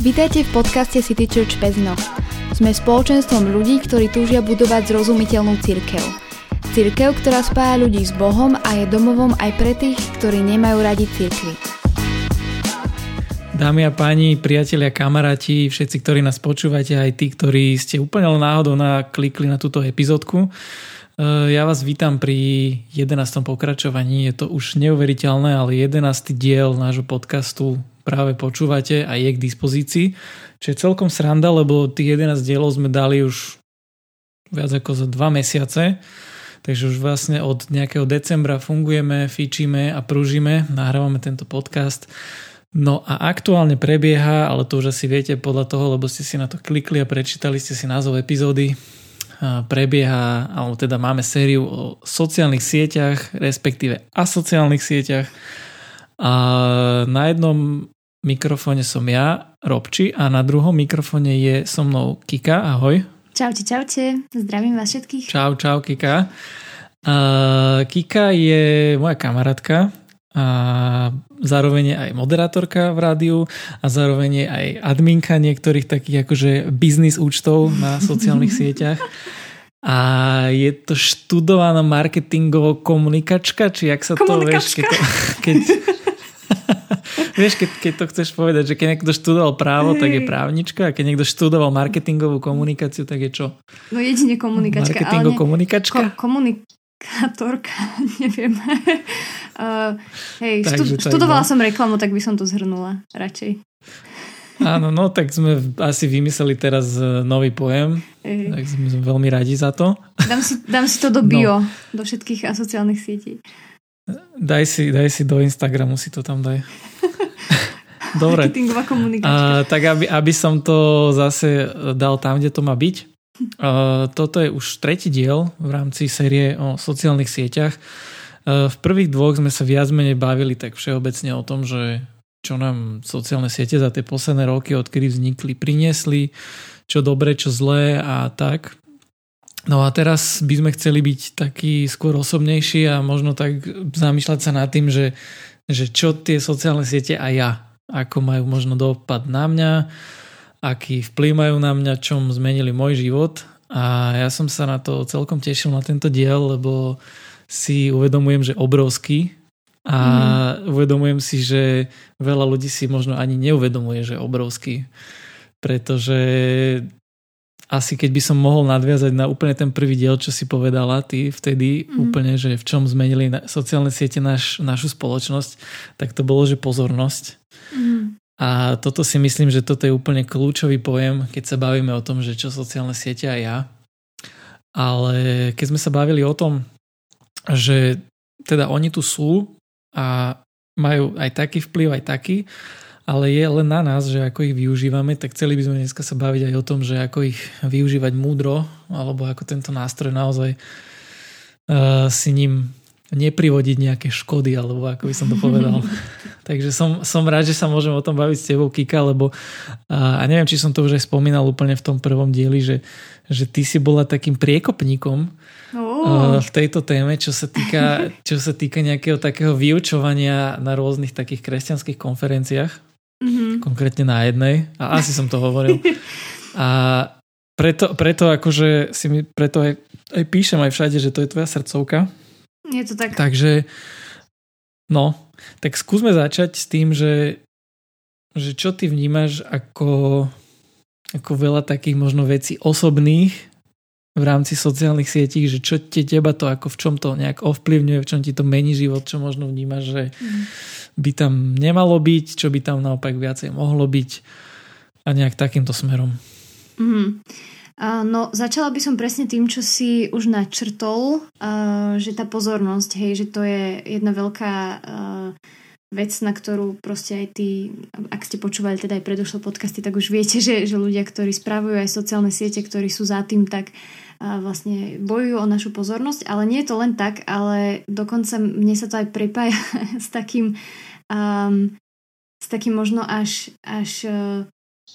Vítajte v podcaste City Church Pezno. Sme spoločenstvom ľudí, ktorí túžia budovať zrozumiteľnú církev. Církev, ktorá spája ľudí s Bohom a je domovom aj pre tých, ktorí nemajú radi církvy. Dámy a páni, priatelia, kamaráti, všetci, ktorí nás počúvate, aj tí, ktorí ste úplne náhodou naklikli na túto epizódku, eh, ja vás vítam pri 11. pokračovaní. Je to už neuveriteľné, ale 11. diel nášho podcastu práve počúvate a je k dispozícii. Čo je celkom sranda, lebo tých 11 dielov sme dali už viac ako za 2 mesiace. Takže už vlastne od nejakého decembra fungujeme, fičíme a prúžime, nahrávame tento podcast. No a aktuálne prebieha, ale to už asi viete podľa toho, lebo ste si na to klikli a prečítali ste si názov epizódy, prebieha, alebo teda máme sériu o sociálnych sieťach, respektíve asociálnych sieťach. A na jednom mikrofóne som ja, Robči, a na druhom mikrofóne je so mnou Kika. Ahoj. Čaute, čaute. Zdravím vás všetkých. Čau, čau, Kika. Uh, Kika je moja kamarátka a zároveň je aj moderátorka v rádiu a zároveň je aj adminka niektorých takých akože biznis účtov na sociálnych sieťach. A je to študovaná marketingovo komunikačka, či jak sa to vieš, keď, to, keď, Vieš, keď, keď to chceš povedať, že keď niekto študoval právo, tak je právnička a keď niekto študoval marketingovú komunikáciu, tak je čo? No jedine komunikačka. Marketingo komunikačka? Ko- komunikátorka, neviem. uh, hej, štu- študovala som reklamu, tak by som to zhrnula radšej. Áno, no tak sme asi vymysleli teraz e, nový pojem, Ej. tak sme veľmi radi za to. Dám si, dám si to do bio, no. do všetkých asociálnych sietí. Daj si, daj si do Instagramu, si to tam daj. Dobre. Marketingová komunikácia. tak aby, aby som to zase dal tam, kde to má byť. Uh, toto je už tretí diel v rámci série o sociálnych sieťach. Uh, v prvých dvoch sme sa viac menej bavili tak všeobecne o tom, že čo nám sociálne siete za tie posledné roky, odkedy vznikli, priniesli, čo dobre, čo zlé a tak. No a teraz by sme chceli byť taký skôr osobnejší a možno tak zamýšľať sa nad tým, že, že čo tie sociálne siete a ja ako majú možno dopad na mňa, aký vplyv majú na mňa, čom zmenili môj život. A ja som sa na to celkom tešil na tento diel, lebo si uvedomujem, že obrovský. A mm. uvedomujem si, že veľa ľudí si možno ani neuvedomuje, že obrovský. Pretože asi keď by som mohol nadviazať na úplne ten prvý diel, čo si povedala ty vtedy, mm. úplne, že v čom zmenili sociálne siete naš, našu spoločnosť, tak to bolo, že pozornosť. Mm. A toto si myslím, že toto je úplne kľúčový pojem, keď sa bavíme o tom, že čo sociálne siete a ja. Ale keď sme sa bavili o tom, že teda oni tu sú a majú aj taký vplyv, aj taký, ale je len na nás, že ako ich využívame, tak chceli by sme dneska sa baviť aj o tom, že ako ich využívať múdro, alebo ako tento nástroj naozaj uh, si ním neprivodiť nejaké škody, alebo ako by som to povedal. Takže som, som rád, že sa môžem o tom baviť s tebou, Kika, lebo a neviem, či som to už aj spomínal úplne v tom prvom dieli, že, že ty si bola takým priekopníkom oh. v tejto téme, čo sa, týka, čo sa týka nejakého takého vyučovania na rôznych takých kresťanských konferenciách. Konkrétne na jednej. A asi som to hovoril. A preto, preto akože si mi, preto aj, aj píšem aj všade, že to je tvoja srdcovka je to tak. Takže, no, tak skúsme začať s tým, že, že čo ty vnímaš ako, ako veľa takých možno vecí osobných v rámci sociálnych sietí, že čo te teba to ako v čom to nejak ovplyvňuje, v čom ti to mení život, čo možno vnímaš, že mm. By tam nemalo byť, čo by tam naopak viacej mohlo byť a nejak takýmto smerom. Mm. No, začala by som presne tým, čo si už načrtol, že tá pozornosť, hej, že to je jedna veľká vec, na ktorú proste aj ty, ak ste počúvali teda aj predošlé podcasty, tak už viete, že, že ľudia, ktorí spravujú aj sociálne siete, ktorí sú za tým, tak vlastne bojujú o našu pozornosť, ale nie je to len tak, ale dokonca mne sa to aj prepája s takým um, s takým možno až, až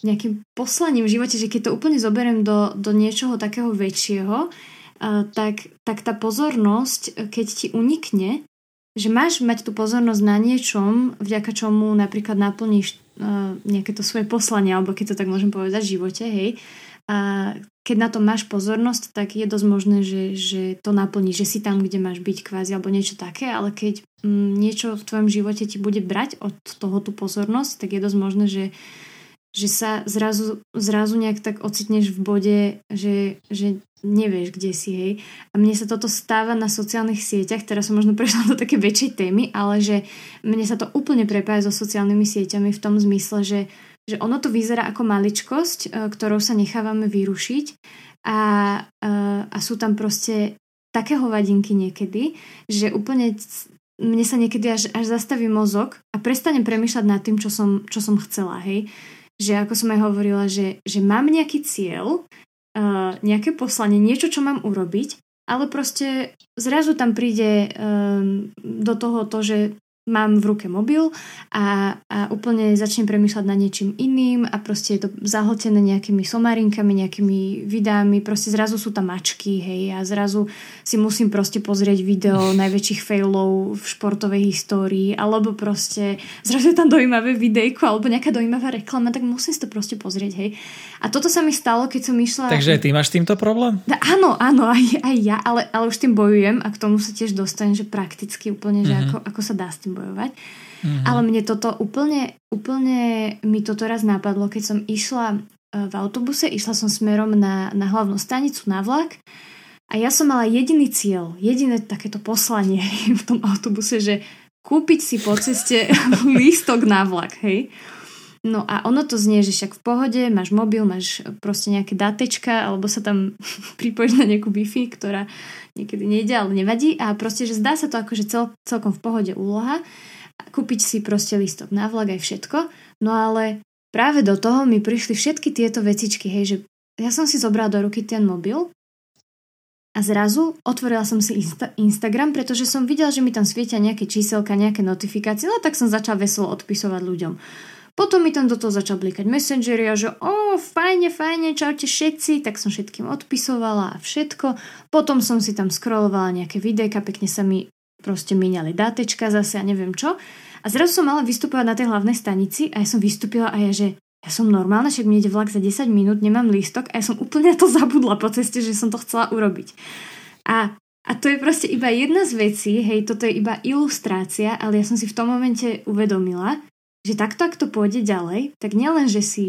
nejakým poslaním v živote, že keď to úplne zoberiem do, do niečoho takého väčšieho, uh, tak, tak tá pozornosť, keď ti unikne, že máš mať tú pozornosť na niečom, vďaka čomu napríklad naplníš uh, nejaké to svoje poslanie, alebo keď to tak môžem povedať v živote, hej. A keď na to máš pozornosť, tak je dosť možné, že, že to naplní, že si tam, kde máš byť kvázi, alebo niečo také, ale keď mm, niečo v tvojom živote ti bude brať od toho tú pozornosť, tak je dosť možné, že, že sa zrazu, zrazu nejak tak ocitneš v bode, že, že nevieš, kde si, hej. A mne sa toto stáva na sociálnych sieťach, teraz som možno prešla do také väčšej témy, ale že mne sa to úplne prepája so sociálnymi sieťami v tom zmysle, že že ono to vyzerá ako maličkosť, e, ktorou sa nechávame vyrušiť a, e, a sú tam proste také hovadinky niekedy, že úplne mne sa niekedy až, až zastaví mozog a prestanem premýšľať nad tým, čo som, čo som chcela, hej. Že ako som aj hovorila, že, že mám nejaký cieľ, uh, nejaké poslanie, niečo, čo mám urobiť, ale proste zrazu tam príde um, do toho to, že mám v ruke mobil a, a úplne začnem premýšľať nad niečím iným a proste je to zahltené nejakými somarinkami, nejakými videami, proste zrazu sú tam mačky, hej, a zrazu si musím proste pozrieť video najväčších failov v športovej histórii, alebo proste zrazu je tam dojímavé videjko alebo nejaká dojímavá reklama, tak musím si to proste pozrieť, hej. A toto sa mi stalo, keď som išla... Takže ty máš týmto problém? Da, áno, áno, aj, aj ja, ale, ale už tým bojujem a k tomu sa tiež dostanem, že prakticky úplne, že mm-hmm. ako, ako sa dá s tým bojovať. Mm-hmm. Ale mne toto úplne, úplne mi toto raz napadlo, keď som išla e, v autobuse, išla som smerom na, na hlavnú stanicu, na vlak a ja som mala jediný cieľ, jediné takéto poslanie v tom autobuse, že kúpiť si po ceste lístok na vlak, hej. No a ono to znie, že však v pohode, máš mobil, máš proste nejaké datečka, alebo sa tam pripojíš na nejakú Wi-Fi, ktorá niekedy nejde, ale nevadí. A proste, že zdá sa to akože cel, celkom v pohode úloha. Kúpiť si proste listok na vlak aj všetko. No ale práve do toho mi prišli všetky tieto vecičky, hej, že ja som si zobrala do ruky ten mobil a zrazu otvorila som si Insta- Instagram, pretože som videla, že mi tam svietia nejaké číselka, nejaké notifikácie, no tak som začala veselo odpisovať ľuďom. Potom mi tam do toho začal blikať messengery a že o, fajne, fajne, čaute všetci, tak som všetkým odpisovala a všetko. Potom som si tam scrollovala nejaké videjka, pekne sa mi proste míňali dátečka zase a neviem čo. A zrazu som mala vystupovať na tej hlavnej stanici a ja som vystúpila a ja, že ja som normálna, však mi ide vlak za 10 minút, nemám lístok a ja som úplne to zabudla po ceste, že som to chcela urobiť. A a to je proste iba jedna z vecí, hej, toto je iba ilustrácia, ale ja som si v tom momente uvedomila, že takto, ak to pôjde ďalej, tak nielen, že si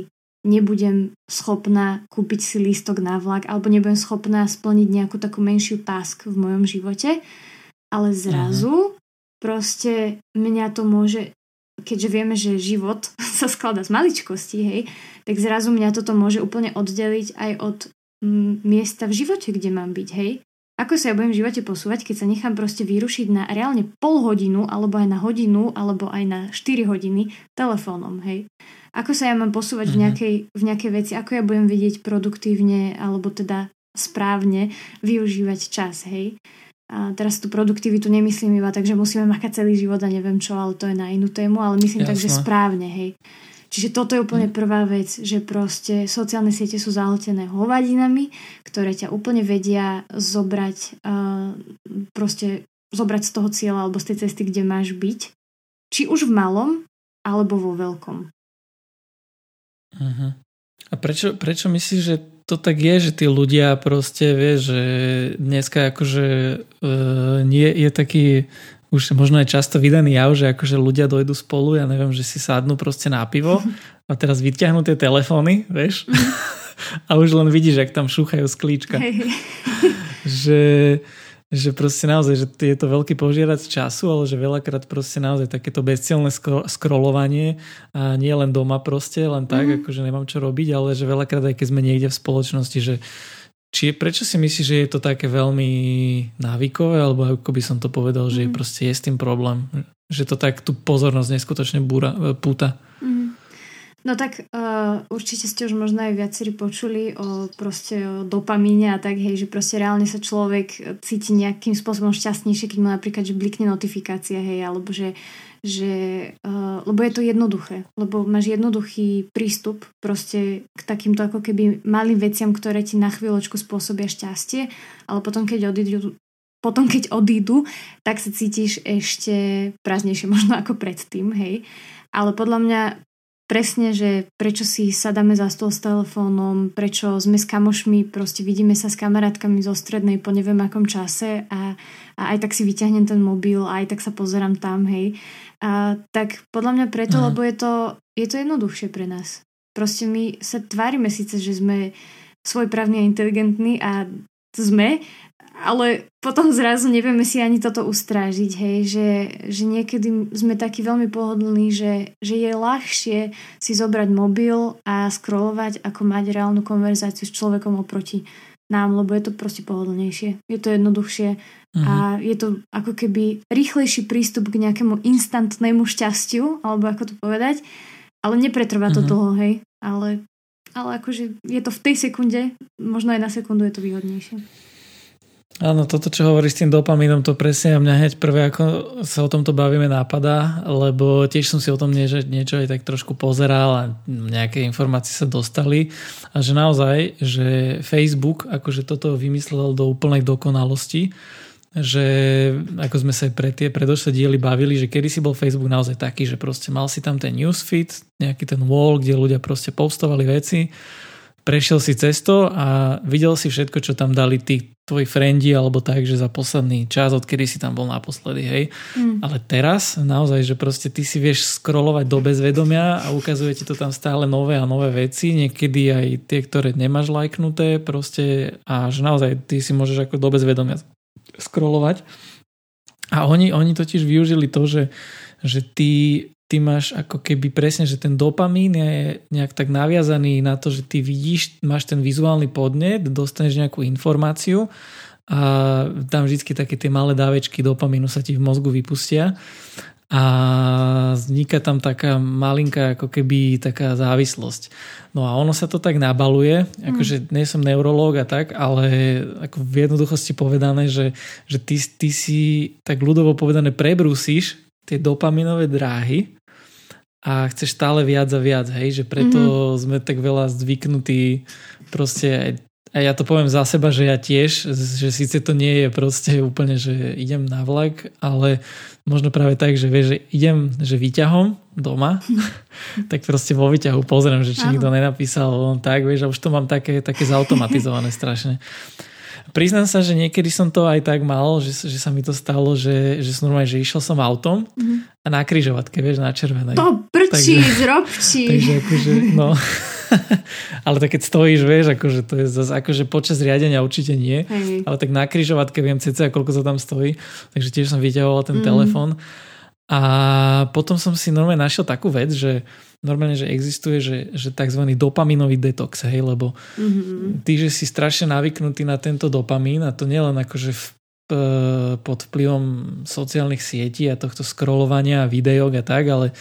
nebudem schopná kúpiť si lístok na vlak alebo nebudem schopná splniť nejakú takú menšiu task v mojom živote, ale zrazu uh-huh. proste mňa to môže, keďže vieme, že život sa skladá z maličkosti, hej, tak zrazu mňa toto môže úplne oddeliť aj od m, miesta v živote, kde mám byť, hej. Ako sa ja budem v živote posúvať, keď sa nechám proste vyrušiť na reálne pol hodinu, alebo aj na hodinu, alebo aj na 4 hodiny telefónom, hej? Ako sa ja mám posúvať mm-hmm. v, mhm. nejakej, v nejakej veci, ako ja budem vedieť produktívne, alebo teda správne využívať čas, hej? A teraz tú produktivitu nemyslím iba tak, že musíme makať celý život a neviem čo, ale to je na inú tému, ale myslím Jasne. tak, že správne, hej. Čiže toto je úplne prvá vec, že proste sociálne siete sú zahltené hovadinami, ktoré ťa úplne vedia zobrať, uh, proste zobrať z toho cieľa alebo z tej cesty, kde máš byť. Či už v malom, alebo vo veľkom. Uh-huh. A prečo, prečo myslíš, že to tak je, že tí ľudia proste, vieš, že dneska akože uh, nie je taký už možno je často vydaný jav, že akože ľudia dojdú spolu, ja neviem, že si sadnú proste na pivo a teraz vyťahnú tie telefóny, vieš, a už len vidíš, ak tam šúchajú sklíčka. že, že proste naozaj, že je to veľký požierac času, ale že veľakrát proste naozaj takéto bezcielné scrollovanie a nie len doma proste, len tak, mm. akože nemám čo robiť, ale že veľakrát aj keď sme niekde v spoločnosti, že či, prečo si myslíš, že je to také veľmi návykové, alebo ako by som to povedal, že mm. proste je s tým problém? Že to tak tú pozornosť neskutočne búra, púta? Mm. No tak uh, určite ste už možno aj viacerí počuli o proste o dopamíne a tak, hej, že proste reálne sa človek cíti nejakým spôsobom šťastnejšie, keď mu napríklad, že blikne notifikácia, hej, alebo že že, uh, lebo je to jednoduché, lebo máš jednoduchý prístup proste k takýmto ako keby malým veciam, ktoré ti na chvíľočku spôsobia šťastie, ale potom keď odídu, potom keď odídu, tak sa cítiš ešte prázdnejšie možno ako predtým, hej. Ale podľa mňa presne, že prečo si sadáme za stôl s telefónom, prečo sme s kamošmi, proste vidíme sa s kamarátkami zo strednej po neviem akom čase a, a aj tak si vyťahnem ten mobil a aj tak sa pozerám tam, hej. A, tak podľa mňa preto, Aha. lebo je to, je to jednoduchšie pre nás. Proste my sa tvárime síce, že sme svojprávni a inteligentní a sme, ale potom zrazu nevieme si ani toto ustrážiť, hej, že, že niekedy sme takí veľmi pohodlní, že, že je ľahšie si zobrať mobil a scrollovať, ako mať reálnu konverzáciu s človekom oproti nám, lebo je to proste pohodlnejšie, je to jednoduchšie uh-huh. a mhm. je to ako keby rýchlejší prístup k nejakému instantnému šťastiu, alebo ako to povedať, ale nepretrvá to uh-huh. dlho, hej, ale, ale akože je to v tej sekunde, možno aj na sekundu je to výhodnejšie. Áno, toto, čo hovoríš s tým dopamínom, to presne mňa hneď prvé, ako sa o tomto bavíme, nápada, lebo tiež som si o tom niečo, niečo aj tak trošku pozeral a nejaké informácie sa dostali a že naozaj, že Facebook akože toto vymyslel do úplnej dokonalosti, že ako sme sa pre tie predošlé diely bavili, že kedy si bol Facebook naozaj taký, že proste mal si tam ten newsfeed, nejaký ten wall, kde ľudia proste postovali veci prešiel si cesto a videl si všetko, čo tam dali tí tvoji frendi alebo tak, že za posledný čas, odkedy si tam bol naposledy, hej. Mm. Ale teraz naozaj, že proste ty si vieš scrollovať do bezvedomia a ukazuje ti to tam stále nové a nové veci, niekedy aj tie, ktoré nemáš lajknuté proste a že naozaj ty si môžeš ako do bezvedomia scrollovať. A oni, oni totiž využili to, že, že ty ty máš ako keby presne, že ten dopamín je nejak tak naviazaný na to, že ty vidíš, máš ten vizuálny podnet, dostaneš nejakú informáciu a tam vždy také tie malé dávečky dopamínu sa ti v mozgu vypustia a vzniká tam taká malinká ako keby taká závislosť. No a ono sa to tak nabaluje, mm. akože nie som neurológ a tak, ale ako v jednoduchosti povedané, že, že ty, ty si tak ľudovo povedané prebrúsiš tie dopaminové dráhy a chceš stále viac a viac, hej, že preto mm-hmm. sme tak veľa zvyknutí proste a ja to poviem za seba, že ja tiež, že síce to nie je proste úplne, že idem na vlak, ale možno práve tak, že vieš, že idem, že výťahom doma, tak proste vo výťahu pozriem, že či nikto nenapísal on tak, vieš, a už to mám také, také zautomatizované strašne. Priznám sa, že niekedy som to aj tak mal, že, že sa mi to stalo, že, že som normálne, že išiel som autom mm-hmm. a na križovatke, vieš, na červenej. To prčí, takže, zrobčí. Takže akože, no. ale tak keď stojíš, vieš, akože to je zase, akože počas riadenia určite nie, Hej. ale tak na križovatke viem cca, koľko sa tam stojí, takže tiež som vyťahoval ten mm. telefón. A potom som si normálne našiel takú vec, že normálne, že existuje, že, že tzv. dopaminový detox, hej, lebo mm-hmm. ty, že si strašne navyknutý na tento dopamín a to nielen akože v, e, pod vplyvom sociálnych sietí a tohto scrollovania, videok a tak, ale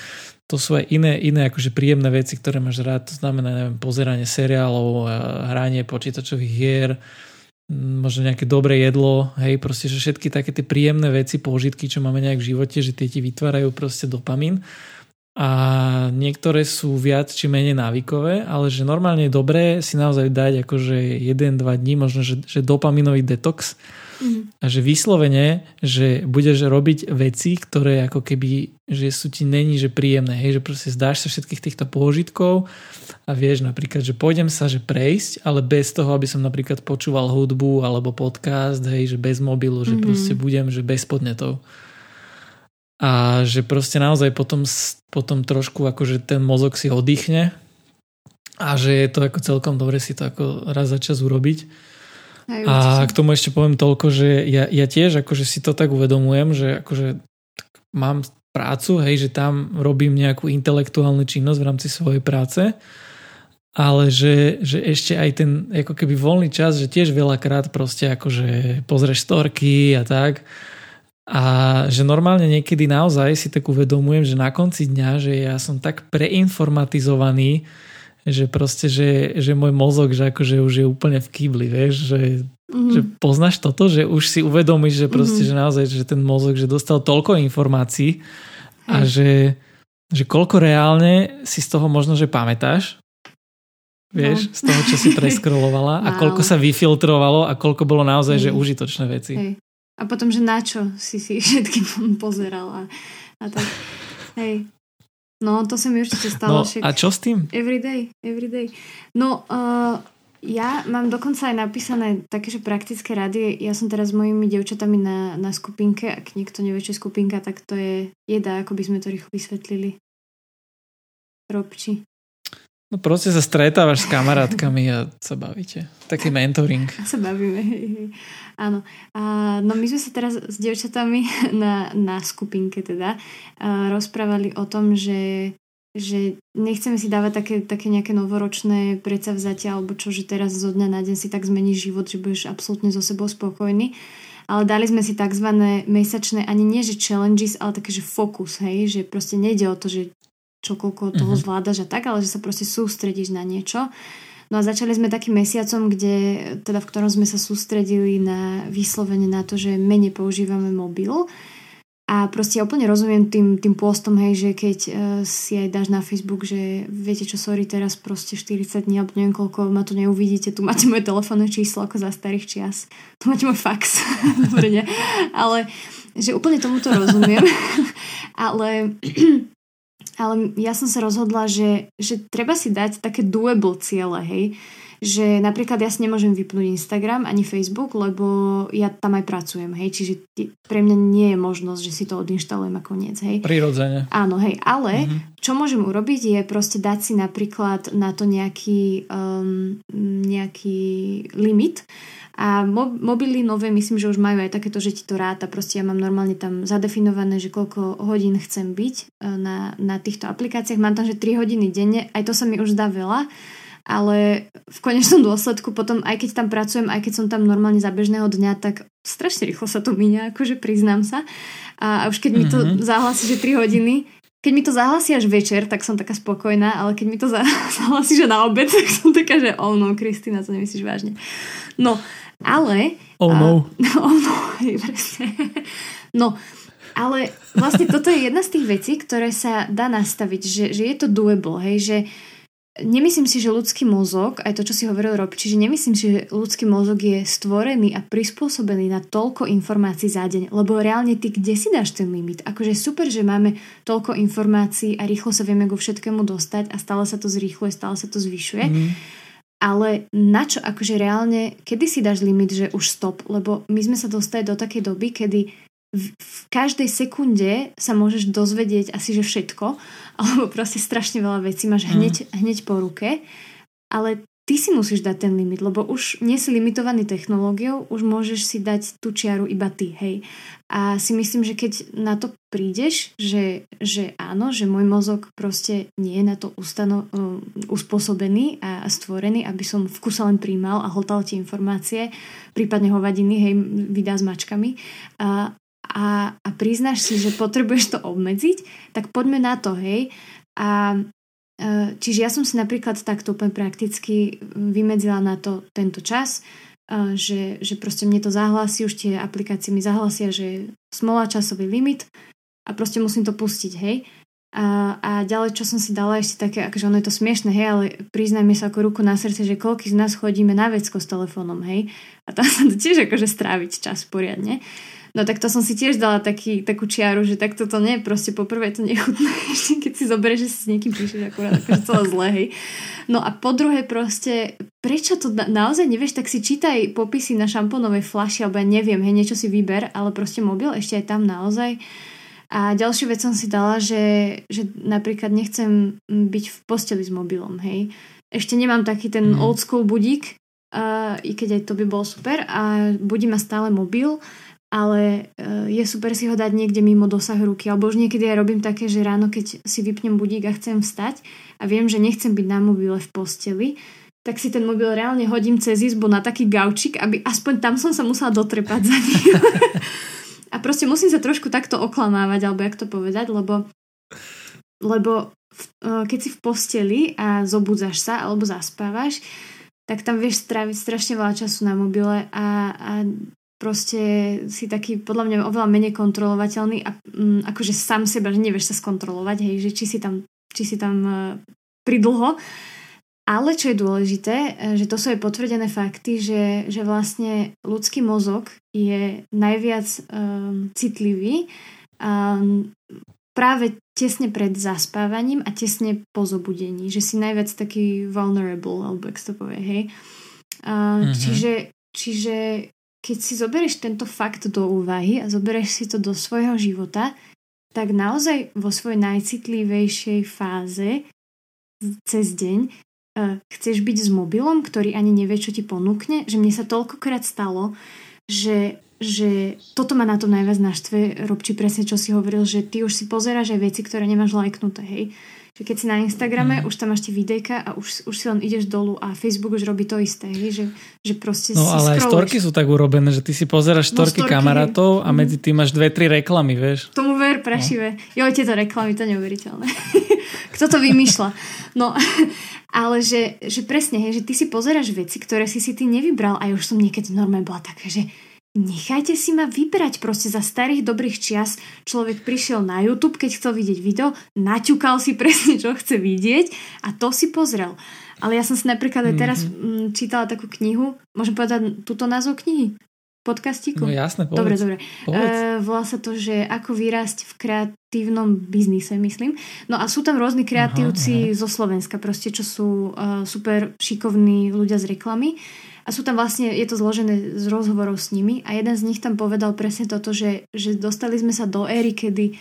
to sú aj iné, iné akože príjemné veci, ktoré máš rád, to znamená neviem, pozeranie seriálov, hranie počítačových hier, možno nejaké dobré jedlo, hej, proste, že všetky také tie príjemné veci, pôžitky, čo máme nejak v živote, že tie ti vytvárajú proste dopamín. A niektoré sú viac či menej návykové, ale že normálne je dobré si naozaj dať akože 1-2 dní, možno že, že dopaminový detox mm. a že vyslovene, že budeš robiť veci, ktoré ako keby, že sú ti není, že príjemné, hej, že proste zdáš sa všetkých týchto pôžitkov a vieš napríklad, že pôjdem sa že prejsť, ale bez toho, aby som napríklad počúval hudbu alebo podcast, hej, že bez mobilu, že mm. proste budem, že bez podnetov a že proste naozaj potom, potom trošku akože ten mozog si oddychne a že je to ako celkom dobre si to ako raz za čas urobiť. Aj, a k tomu ešte poviem toľko, že ja, ja tiež akože si to tak uvedomujem, že akože mám prácu, hej, že tam robím nejakú intelektuálnu činnosť v rámci svojej práce, ale že, že ešte aj ten ako keby voľný čas, že tiež veľakrát proste akože pozrieš storky a tak. A že normálne niekedy naozaj si tak uvedomujem, že na konci dňa, že ja som tak preinformatizovaný, že proste, že, že môj mozog, že akože už je úplne v kýbli, vieš, že, mm-hmm. že poznáš toto, že už si uvedomíš, že proste, mm-hmm. že naozaj, že ten mozog, že dostal toľko informácií a že, že koľko reálne si z toho možno, že pamätáš, vieš, no. z toho, čo si preskrolovala wow. a koľko sa vyfiltrovalo a koľko bolo naozaj, mm. že užitočné veci. Hej. A potom, že na čo si si všetky pozerala a tak. Hej. No, to sa mi určite stalo. No, a čo s tým? Every day, every day. No, uh, ja mám dokonca aj napísané také, že praktické rady. Ja som teraz s mojimi devčatami na, na skupinke. Ak niekto nevie, čo je skupinka, tak to je jeda, ako by sme to rýchlo vysvetlili. Robči. No proste sa stretávaš s kamarátkami a sa bavíte. Taký mentoring. A sa bavíme. Áno. A, no my sme sa teraz s devčatami na, na skupinke teda rozprávali o tom, že že nechceme si dávať také, také nejaké novoročné predsavzatia alebo čo, že teraz zo dňa na deň si tak zmení život, že budeš absolútne so sebou spokojný. Ale dali sme si tzv. mesačné, ani nie že challenges, ale také, že fokus, hej, že proste nejde o to, že čo koľko toho uh-huh. zvládaš a tak, ale že sa proste sústredíš na niečo. No a začali sme takým mesiacom, kde, teda v ktorom sme sa sústredili na vyslovene na to, že menej používame mobil. A proste ja úplne rozumiem tým, tým pôstom, hej, že keď uh, si aj dáš na Facebook, že viete čo, sorry, teraz proste 40 dní, alebo neviem koľko, ma tu neuvidíte, tu máte moje telefónne číslo ako za starých čias. Tu máte môj fax. Dobre, nie? Ale že úplne tomuto rozumiem. ale ale ja som sa rozhodla, že, že treba si dať také doable ciele, hej. Že napríklad ja si nemôžem vypnúť Instagram ani Facebook, lebo ja tam aj pracujem, hej. Čiže pre mňa nie je možnosť, že si to odinštalujem ako koniec, hej. Prirodzene. Áno, hej. Ale mm-hmm. čo môžem urobiť je proste dať si napríklad na to nejaký, um, nejaký limit a mobily nové myslím, že už majú aj takéto, že ti to ráta. Proste ja mám normálne tam zadefinované, že koľko hodín chcem byť e, na, na týchto aplikáciách. Mám tam, že 3 hodiny denne. Aj to sa mi už zdá veľa. Ale v konečnom dôsledku potom, aj keď tam pracujem, aj keď som tam normálne za bežného dňa, tak strašne rýchlo sa to míňa, akože priznám sa. A už keď mi to mm-hmm. zahlasí, že 3 hodiny, keď mi to zahlasí až večer, tak som taká spokojná, ale keď mi to zahlasí, že na obed, tak som taká, že oh no, Kristýna, to nemyslíš vážne. No, ale... Oh no. A, oh no, presne. No, ale vlastne toto je jedna z tých vecí, ktoré sa dá nastaviť, že, že je to doable, hej, že nemyslím si, že ľudský mozog, aj to, čo si hovoril Rob, čiže nemyslím si, že ľudský mozog je stvorený a prispôsobený na toľko informácií za deň, lebo reálne ty kde si dáš ten limit? Akože super, že máme toľko informácií a rýchlo sa vieme ku všetkému dostať a stále sa to zrýchluje, stále sa to zvyšuje. Mm ale na čo akože reálne, kedy si dáš limit, že už stop, lebo my sme sa dostali do takej doby, kedy v, každej sekunde sa môžeš dozvedieť asi, že všetko, alebo proste strašne veľa vecí máš hneď, mm. hneď po ruke, ale ty si musíš dať ten limit, lebo už nie si limitovaný technológiou, už môžeš si dať tú čiaru iba ty, hej. A si myslím, že keď na to prídeš, že, že áno, že môj mozog proste nie je na to ustano, uh, uspôsobený a stvorený, aby som v kuse len príjmal a hltal tie informácie, prípadne hovadiny, hej, vydá s mačkami. A, a, a priznáš si, že potrebuješ to obmedziť, tak poďme na to, hej. A Eh, čiže ja som si napríklad takto úplne prakticky vymedzila na to tento čas, eh, že, že proste mne to zahlási, už tie aplikácie mi zahlasia, že smola časový limit a proste musím to pustiť, hej. A, a ďalej, čo som si dala ešte také, akože ono je to smiešne, hej, ale priznajme sa ako ruku na srdce, že koľký z nás chodíme na vecko s telefónom, hej. A tam sa to tiež akože stráviť čas poriadne. No tak to som si tiež dala taký, takú čiaru, že takto to nie, proste poprvé to nechutné, ešte keď si zoberieš, že si s niekým píšeš akurát akože celé zle, hej. No a po druhé proste, prečo to na, naozaj nevieš, tak si čítaj popisy na šampónovej flaši, alebo ja neviem, hej, niečo si vyber, ale proste mobil ešte aj tam naozaj. A ďalšiu vec som si dala, že, že napríklad nechcem byť v posteli s mobilom, hej. Ešte nemám taký ten mm. old school budík, uh, i keď aj to by bol super a budí ma stále mobil ale e, je super si ho dať niekde mimo dosah ruky. Alebo už niekedy ja robím také, že ráno, keď si vypnem budík a chcem vstať a viem, že nechcem byť na mobile v posteli, tak si ten mobil reálne hodím cez izbu na taký gaučik, aby aspoň tam som sa musela dotrepať za ním. a proste musím sa trošku takto oklamávať, alebo jak to povedať, lebo, lebo e, keď si v posteli a zobudzaš sa alebo zaspávaš, tak tam vieš stráviť strašne veľa času na mobile a, a proste si taký podľa mňa oveľa menej kontrolovateľný a um, akože sám seba, že nevieš sa skontrolovať, hej, že či si tam, či si tam uh, pridlho. Ale čo je dôležité, e, že to sú aj potvrdené fakty, že, že vlastne ľudský mozog je najviac um, citlivý um, práve tesne pred zaspávaním a tesne po zobudení, že si najviac taký vulnerable, alebo jak to povie, hej. Uh, mm-hmm. Čiže, čiže keď si zoberieš tento fakt do úvahy a zoberieš si to do svojho života, tak naozaj vo svojej najcitlivejšej fáze cez deň uh, chceš byť s mobilom, ktorý ani nevie, čo ti ponúkne, že mne sa toľkokrát stalo, že že toto ma na to najviac naštve, Robči, presne čo si hovoril, že ty už si pozeráš aj veci, ktoré nemáš lajknuté, hej. Že keď si na Instagrame, mm. už tam máš tie videjka a už, už si len ideš dolu a Facebook už robí to isté, že, že proste No ale aj storky sú tak urobené, že ty si pozeráš storky, no, storky kamarátov a mhm. medzi tým máš dve, tri reklamy, vieš. Tomu ver, prašivé. No. Jo, tieto reklamy, to neuveriteľné. Kto to vymýšľa? No, ale že, že presne, hej, že ty si pozeráš veci, ktoré si si ty nevybral a už som niekedy normálne bola taká, že Nechajte si ma vybrať proste za starých dobrých čias. Človek prišiel na YouTube, keď chcel vidieť video, naťukal si presne, čo chce vidieť a to si pozrel. Ale ja som si napríklad aj teraz mm-hmm. čítala takú knihu, môžem povedať túto názov knihy? Podcastíku? No jasné, povedz. Dobre, dobre. E, volá sa to, že ako vyrásť v kreatívnom biznise, myslím. No a sú tam rôzni kreatívci aha, aha. zo Slovenska, proste, čo sú uh, super šikovní ľudia z reklamy. A sú tam vlastne, je to zložené z rozhovorov s nimi a jeden z nich tam povedal presne toto, že, že dostali sme sa do éry, kedy,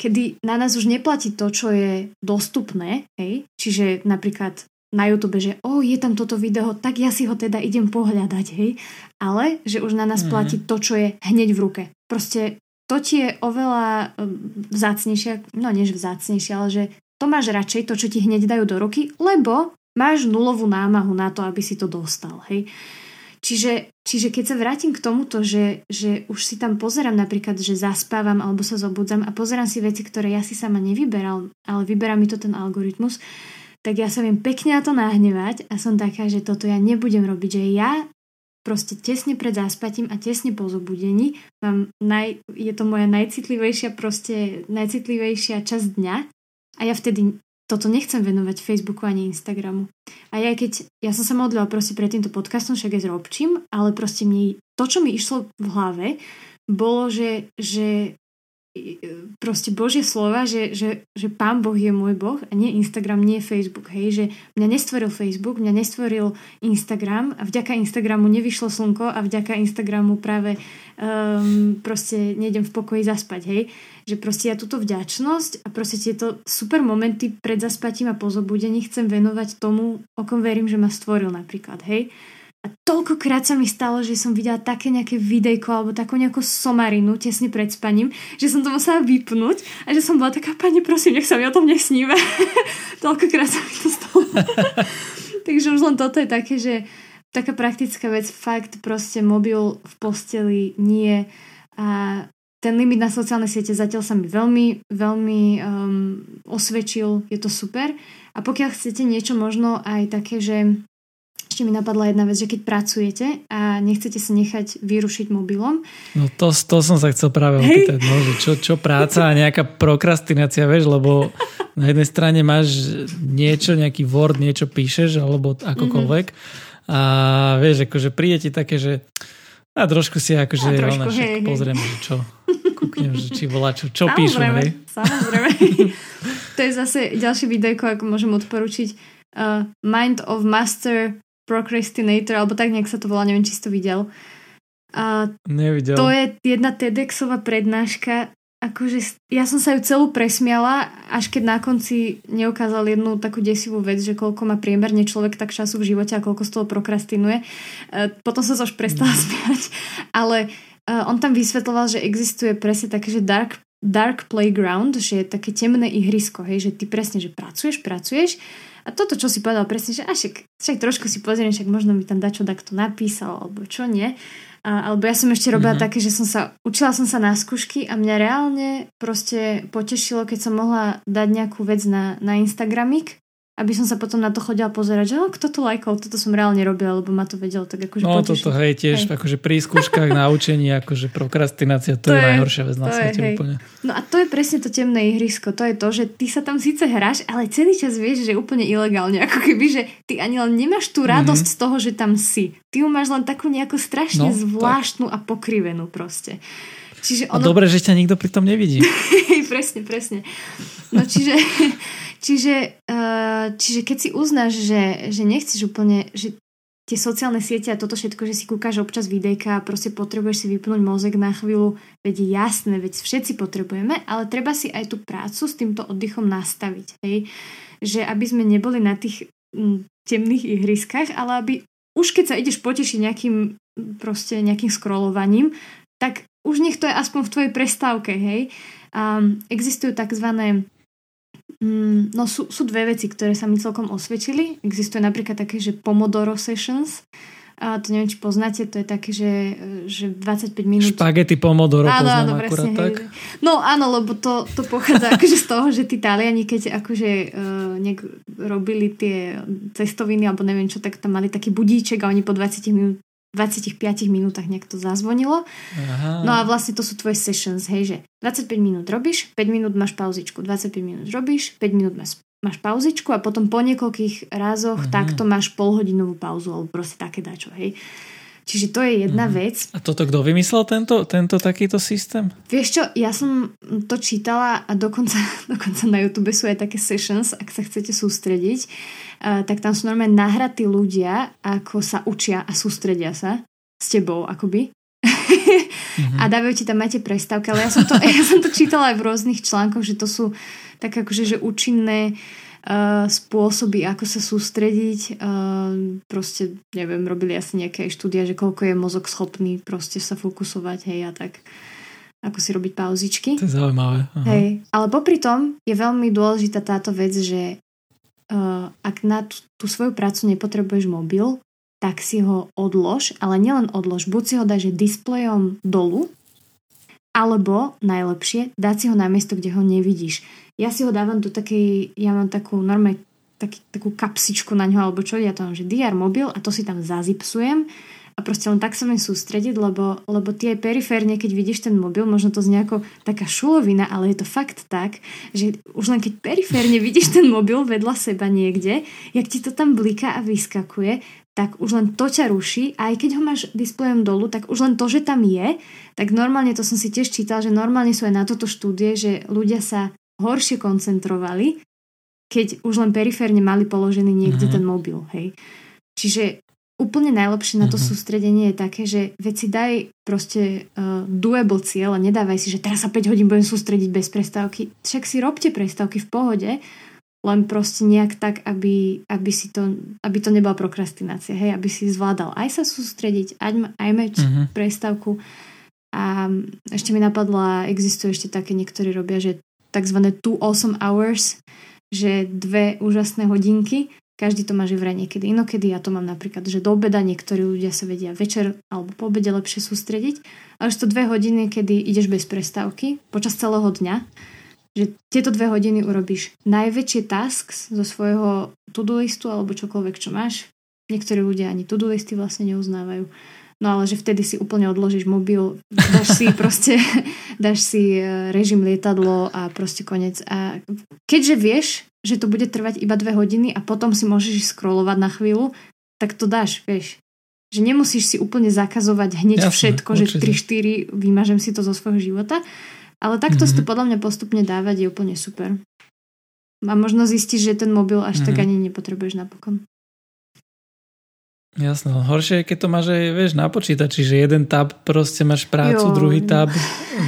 kedy na nás už neplatí to, čo je dostupné, hej? čiže napríklad na YouTube, že o, je tam toto video, tak ja si ho teda idem pohľadať, hej. Ale, že už na nás mm-hmm. platí to, čo je hneď v ruke. Proste to ti je oveľa vzácnejšie, no než vzácnejšie, ale že to máš radšej, to, čo ti hneď dajú do ruky, lebo máš nulovú námahu na to, aby si to dostal. Hej? Čiže, čiže keď sa vrátim k tomuto, že, že už si tam pozerám napríklad, že zaspávam alebo sa zobudzam a pozerám si veci, ktoré ja si sama nevyberal, ale vyberá mi to ten algoritmus, tak ja sa viem pekne na to nahnevať a som taká, že toto ja nebudem robiť, že ja proste tesne pred zaspatím a tesne po zobudení mám naj, je to moja najcitlivejšia proste najcitlivejšia časť dňa a ja vtedy toto nechcem venovať Facebooku ani Instagramu. A ja keď, ja som sa modlila proste pred týmto podcastom, však aj s Robčím, ale proste mne, to, čo mi išlo v hlave, bolo, že, že proste Božie slova, že, že, že Pán Boh je môj Boh a nie Instagram, nie Facebook. Hej, že mňa nestvoril Facebook, mňa nestvoril Instagram a vďaka Instagramu nevyšlo slnko a vďaka Instagramu práve um, proste nejdem v pokoji zaspať. Hej, že proste ja túto vďačnosť a proste tieto super momenty pred zaspatím a po zobudení chcem venovať tomu, o kom verím, že ma stvoril napríklad. Hej, a toľkokrát sa mi stalo, že som videla také nejaké videjko alebo takú nejakú somarinu tesne pred spaním, že som to musela vypnúť a že som bola taká, pani prosím, nech sa mi o tom nesníva. toľkokrát sa mi to stalo. Takže už len toto je také, že taká praktická vec, fakt proste mobil v posteli nie a ten limit na sociálne siete zatiaľ sa mi veľmi, veľmi um, osvedčil, je to super. A pokiaľ chcete niečo možno aj také, že ešte mi napadla jedna vec, že keď pracujete a nechcete sa nechať vyrušiť mobilom. No to, to som sa chcel práve opýtať, no, že čo, čo práca a nejaká prokrastinácia, vieš, lebo na jednej strane máš niečo, nejaký Word, niečo píšeš, alebo akokoľvek. Mm-hmm. A vieš, akože príde ti také, že a trošku si akože a trošku, ona, hej, pozriem, že čo, kúknem, že či volá, čo, čo píšu, hej. Samozrejme. to je zase ďalšie videjko, ako môžem odporučiť. Uh, Mind of Master Procrastinator, alebo tak nejak sa to volá, neviem, či si to videl. A Nevidel. To je jedna TEDxová prednáška, akože ja som sa ju celú presmiala, až keď na konci neukázal jednu takú desivú vec, že koľko má priemerne človek tak času v živote a koľko z toho prokrastinuje. E, potom sa už prestala mm. smiať. Ale e, on tam vysvetloval, že existuje presne také, že dark, dark playground, že je také temné ihrisko, hej, že ty presne, že pracuješ, pracuješ a toto, čo si povedal presne, že však, však trošku si pozriem, však možno mi tam dačo takto napísal, alebo čo nie. A, alebo ja som ešte robila mm-hmm. také, že som sa, učila som sa na skúšky a mňa reálne proste potešilo, keď som mohla dať nejakú vec na, na Instagramik aby som sa potom na to chodila pozerať, že kto to lajkol, toto som reálne robila, lebo ma to vedelo tak akože No potešiť. toto hej, tiež hej. akože pri skúškach na učení, akože prokrastinácia, to, to je, je najhoršia vec na svete úplne. No a to je presne to temné ihrisko, to je to, že ty sa tam síce hráš, ale celý čas vieš, že je úplne ilegálne, ako keby, že ty ani len nemáš tú radosť mm-hmm. z toho, že tam si. Ty ju máš len takú nejakú strašne no, zvláštnu tak. a pokrivenú proste. Čiže ono... A dobre, že ťa nikto pri tom nevidí. presne, presne. No čiže, čiže, uh, čiže keď si uznáš, že, že nechceš úplne, že tie sociálne siete a toto všetko, že si kúkaš občas videjka a proste potrebuješ si vypnúť mozek na chvíľu, veď jasné, veď všetci potrebujeme, ale treba si aj tú prácu s týmto oddychom nastaviť, hej? Že aby sme neboli na tých m, temných ihriskách, ale aby už keď sa ideš potešiť nejakým proste nejakým scrollovaním, tak už nech to je aspoň v tvojej prestávke, hej? Um, existujú takzvané Mm, no sú, sú dve veci, ktoré sa mi celkom osvedčili. Existuje napríklad také, že Pomodoro Sessions, a to neviem, či poznáte, to je také, že, že 25 minút... Špagety pomodoro áno, áno, presne, tak. Hej. No áno, lebo to, to pochádza akože z toho, že tí Taliani, keď akože uh, nejak robili tie cestoviny alebo neviem čo, tak tam mali taký budíček a oni po 20 minút 25 minútach nejak to zazvonilo. Aha. No a vlastne to sú tvoje sessions, hej, že 25 minút robíš, 5 minút máš pauzičku, 25 minút robíš, 5 minút máš, máš pauzičku a potom po niekoľkých razoch Aha. takto máš polhodinovú pauzu alebo proste také dačo, hej. Čiže to je jedna mm. vec. A toto kto vymyslel tento, tento takýto systém? Vieš čo, ja som to čítala a dokonca, dokonca na YouTube sú aj také sessions, ak sa chcete sústrediť, uh, tak tam sú normálne nahratí ľudia, ako sa učia a sústredia sa s tebou akoby. mm-hmm. a dávajú ti tam, máte prestávky, ale ja som, to, ja som to čítala aj v rôznych článkoch, že to sú tak akože že účinné uh, spôsoby, ako sa sústrediť. Uh, proste, neviem, robili asi nejaké štúdia, že koľko je mozog schopný proste sa fokusovať, hej, a tak ako si robiť pauzičky. To je zaujímavé. Aha. Hej, ale popri tom je veľmi dôležitá táto vec, že uh, ak na tú, tú svoju prácu nepotrebuješ mobil, tak si ho odlož, ale nielen odlož, buď si ho dáš displejom dolu, alebo najlepšie, dať si ho na miesto, kde ho nevidíš. Ja si ho dávam do takej, ja mám takú normálne taký, takú kapsičku na ňo, alebo čo, ja to mám, že DR mobil a to si tam zazipsujem a proste len tak sa viem sústrediť, lebo, lebo aj periférne, keď vidíš ten mobil, možno to znie ako taká šulovina, ale je to fakt tak, že už len keď periférne vidíš ten mobil vedľa seba niekde, jak ti to tam bliká a vyskakuje, tak už len to ťa ruší a aj keď ho máš displejom dolu, tak už len to, že tam je, tak normálne, to som si tiež čítal, že normálne sú aj na toto štúdie, že ľudia sa horšie koncentrovali, keď už len periférne mali položený niekde mm-hmm. ten mobil, hej. Čiže úplne najlepšie na to mm-hmm. sústredenie je také, že veci daj proste uh, doable cieľ a nedávaj si, že teraz sa 5 hodín budem sústrediť bez prestávky. Však si robte prestávky v pohode, len proste nejak tak, aby, aby, si to, aby to nebola prokrastinácia, hej, aby si zvládal aj sa sústrediť, aj, aj mať uh-huh. prestávku. A ešte mi napadla, existuje ešte také, niektorí robia, že tzv. two awesome hours, že dve úžasné hodinky, každý to má že niekedy inokedy, ja to mám napríklad, že do obeda niektorí ľudia sa vedia večer alebo po obede lepšie sústrediť, ale už to dve hodiny, kedy ideš bez prestávky počas celého dňa, že tieto dve hodiny urobíš najväčšie tasks zo svojho to-do listu alebo čokoľvek, čo máš. Niektorí ľudia ani to-do listy vlastne neuznávajú. No ale že vtedy si úplne odložíš mobil, dáš si proste, dáš si e, režim lietadlo a proste konec. A keďže vieš, že to bude trvať iba dve hodiny a potom si môžeš scrollovať na chvíľu, tak to dáš, vieš. Že nemusíš si úplne zakazovať hneď Jasne, všetko, určite. že 3-4 vymažem si to zo svojho života, ale takto mm-hmm. si to podľa mňa postupne dávať je úplne super. A možno zistíš, že ten mobil až mm-hmm. tak mhm. ani nepotrebuješ napokon. Jasno, horšie je, keď to máš aj, vieš, na počítači, že jeden tab proste máš prácu, jo. druhý tab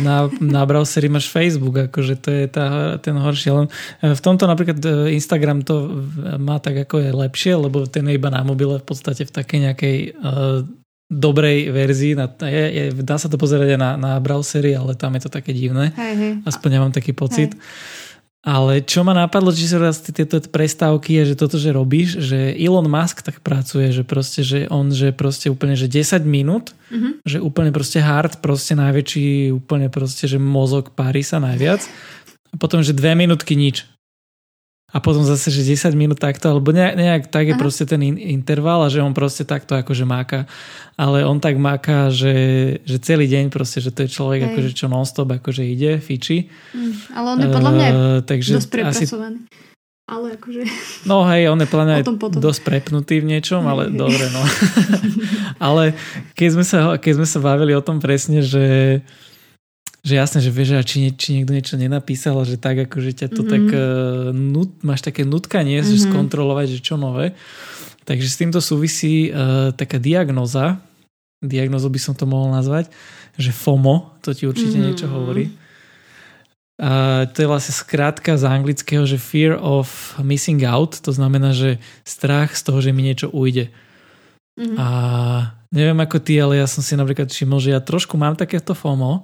na, na browseri máš Facebook, akože to je tá, ten horší. Len e, v tomto napríklad e, Instagram to má tak ako je lepšie, lebo ten je iba na mobile v podstate v takej nejakej uh, dobrej verzii. Na, je, je, dá sa to pozerať aj na, na browsery, ale tam je to také divné. Hej, hej. Aspoň ja mám taký pocit. Hej. Ale čo ma napadlo, či sa raz tieto prestávky je, že toto, že robíš, že Elon Musk tak pracuje, že proste, že on, že proste úplne, že 10 minút, mm-hmm. že úplne proste hard, proste najväčší, úplne proste, že mozog pári sa najviac. A potom, že dve minútky nič a potom zase, že 10 minút takto, alebo nejak, nejak tak je Aha. proste ten in, interval a že on proste takto akože máka. Ale on tak máka, že, že celý deň proste, že to je človek Hej. akože čo non-stop akože ide, fiči. Mm, ale on je podľa mňa uh, takže dosť prepracovaný. Asi, ale akože... No hej, on je podľa mňa dosť prepnutý v niečom, ale hej. dobre, no. ale keď sme, sa, keď sme sa bavili o tom presne, že že jasné, že vieš, či, či niekto niečo nenapísal, že tak ako, že ťa to mm-hmm. tak uh, nut, máš také nutkanie, mm-hmm. že skontrolovať, že čo nové. Takže s týmto súvisí uh, taká diagnoza, diagnozu by som to mohol nazvať, že FOMO, to ti určite mm-hmm. niečo hovorí. A to je vlastne skrátka z anglického, že fear of missing out, to znamená, že strach z toho, že mi niečo ujde. Mm-hmm. A neviem ako ty, ale ja som si napríklad všimol, že ja trošku mám takéto FOMO,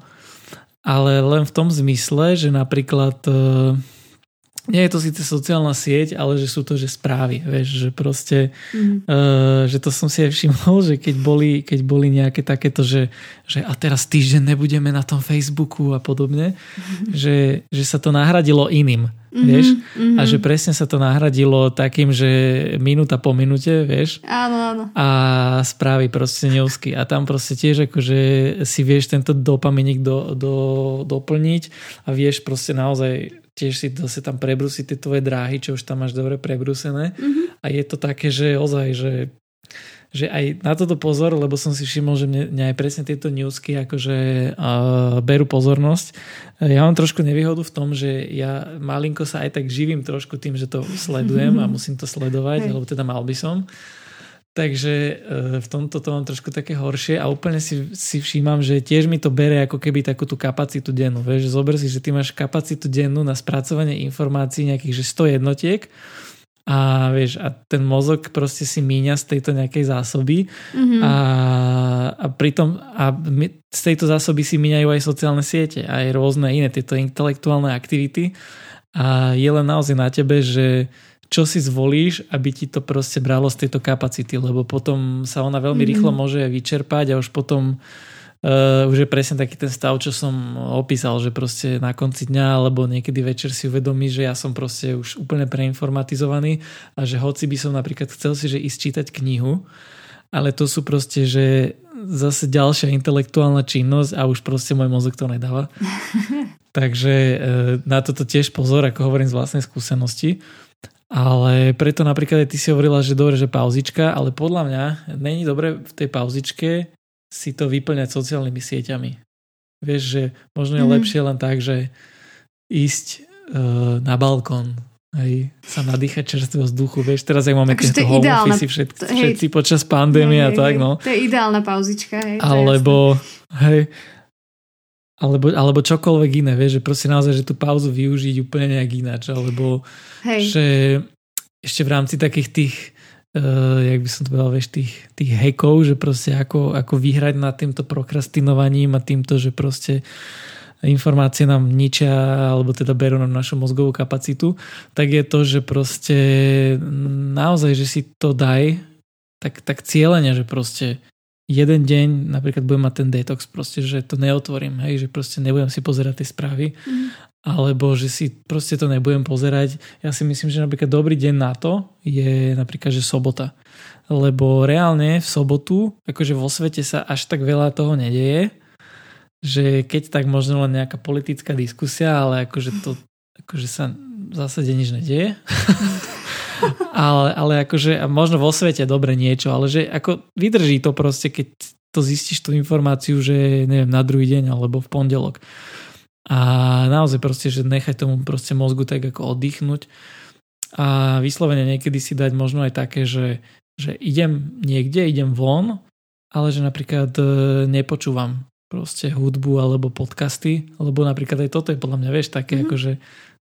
ale len v tom zmysle, že napríklad uh, nie je to síce sociálna sieť, ale že sú to že správy, vieš, že proste, mm. uh, že to som si aj všimol, že keď boli, keď boli nejaké takéto, že, že a teraz týždeň nebudeme na tom Facebooku a podobne, mm. že, že sa to nahradilo iným, mm-hmm, vieš, mm-hmm. a že presne sa to nahradilo takým, že minúta po minúte, vieš, áno, áno. a správy proste neusky a tam proste tiež akože si vieš tento dopaminik do, do, doplniť a vieš proste naozaj tiež si zase tam prebrúsiť tie tvoje dráhy, čo už tam máš dobre prebrúsené. Mm-hmm. A je to také, že ozaj, že že aj na toto pozor, lebo som si všimol, že mne, mne aj presne tieto newsky akože uh, berú pozornosť. Ja mám trošku nevýhodu v tom, že ja malinko sa aj tak živím trošku tým, že to sledujem a musím to sledovať, hey. alebo teda mal by som. Takže e, v tomto to mám trošku také horšie a úplne si, si všímam, že tiež mi to bere ako keby takú tú kapacitu dennú. Vieš, zober si, že ty máš kapacitu dennú na spracovanie informácií nejakých že 100 jednotiek a vieš, a ten mozog proste si míňa z tejto nejakej zásoby mm-hmm. a, a pritom a my, z tejto zásoby si míňajú aj sociálne siete, aj rôzne iné tieto intelektuálne aktivity a je len naozaj na tebe, že čo si zvolíš, aby ti to proste bralo z tejto kapacity, lebo potom sa ona veľmi mm-hmm. rýchlo môže vyčerpať a už potom uh, už je presne taký ten stav, čo som opísal, že proste na konci dňa alebo niekedy večer si uvedomí, že ja som proste už úplne preinformatizovaný a že hoci by som napríklad chcel si, že ísť čítať knihu, ale to sú proste, že zase ďalšia intelektuálna činnosť a už proste môj mozog to nedáva. Takže uh, na toto tiež pozor, ako hovorím z vlastnej skúsenosti. Ale preto napríklad aj ty si hovorila, že dobre, že pauzička, ale podľa mňa není dobre v tej pauzičke si to vyplňať sociálnymi sieťami. Vieš, že možno je mm. lepšie len tak, že ísť uh, na balkón, hej, sa nadýchať čerstvého vzduchu, vieš, teraz aj máme tieto home ideálna, office všetci, hej, všetci počas pandémie a tak, no. To je ideálna pauzička, hej. Alebo, hej, alebo, alebo čokoľvek iné, vieš, že proste naozaj, že tú pauzu využiť úplne nejak ináč, alebo Hej. že ešte v rámci takých tých uh, jak by som to povedal, vieš, tých, tých hackov, že proste ako, ako vyhrať nad týmto prokrastinovaním a týmto, že proste informácie nám ničia alebo teda berú nám našu mozgovú kapacitu, tak je to, že proste naozaj, že si to daj tak, tak cieľene, že proste jeden deň napríklad budem mať ten detox, proste, že to neotvorím, hej, že proste nebudem si pozerať tie správy, mm. alebo že si proste to nebudem pozerať. Ja si myslím, že napríklad dobrý deň na to je napríklad, že sobota. Lebo reálne v sobotu, akože vo svete sa až tak veľa toho nedeje, že keď tak možno len nejaká politická diskusia, ale akože to akože sa v zásade nič nedieje. ale, ale akože možno vo svete dobre niečo, ale že ako vydrží to proste, keď to zistíš tú informáciu, že neviem, na druhý deň alebo v pondelok. A naozaj proste, že nechať tomu proste mozgu tak ako oddychnúť a vyslovene niekedy si dať možno aj také, že, že idem niekde, idem von, ale že napríklad e, nepočúvam proste hudbu alebo podcasty, lebo napríklad aj toto je podľa mňa, vieš, také mm-hmm. akože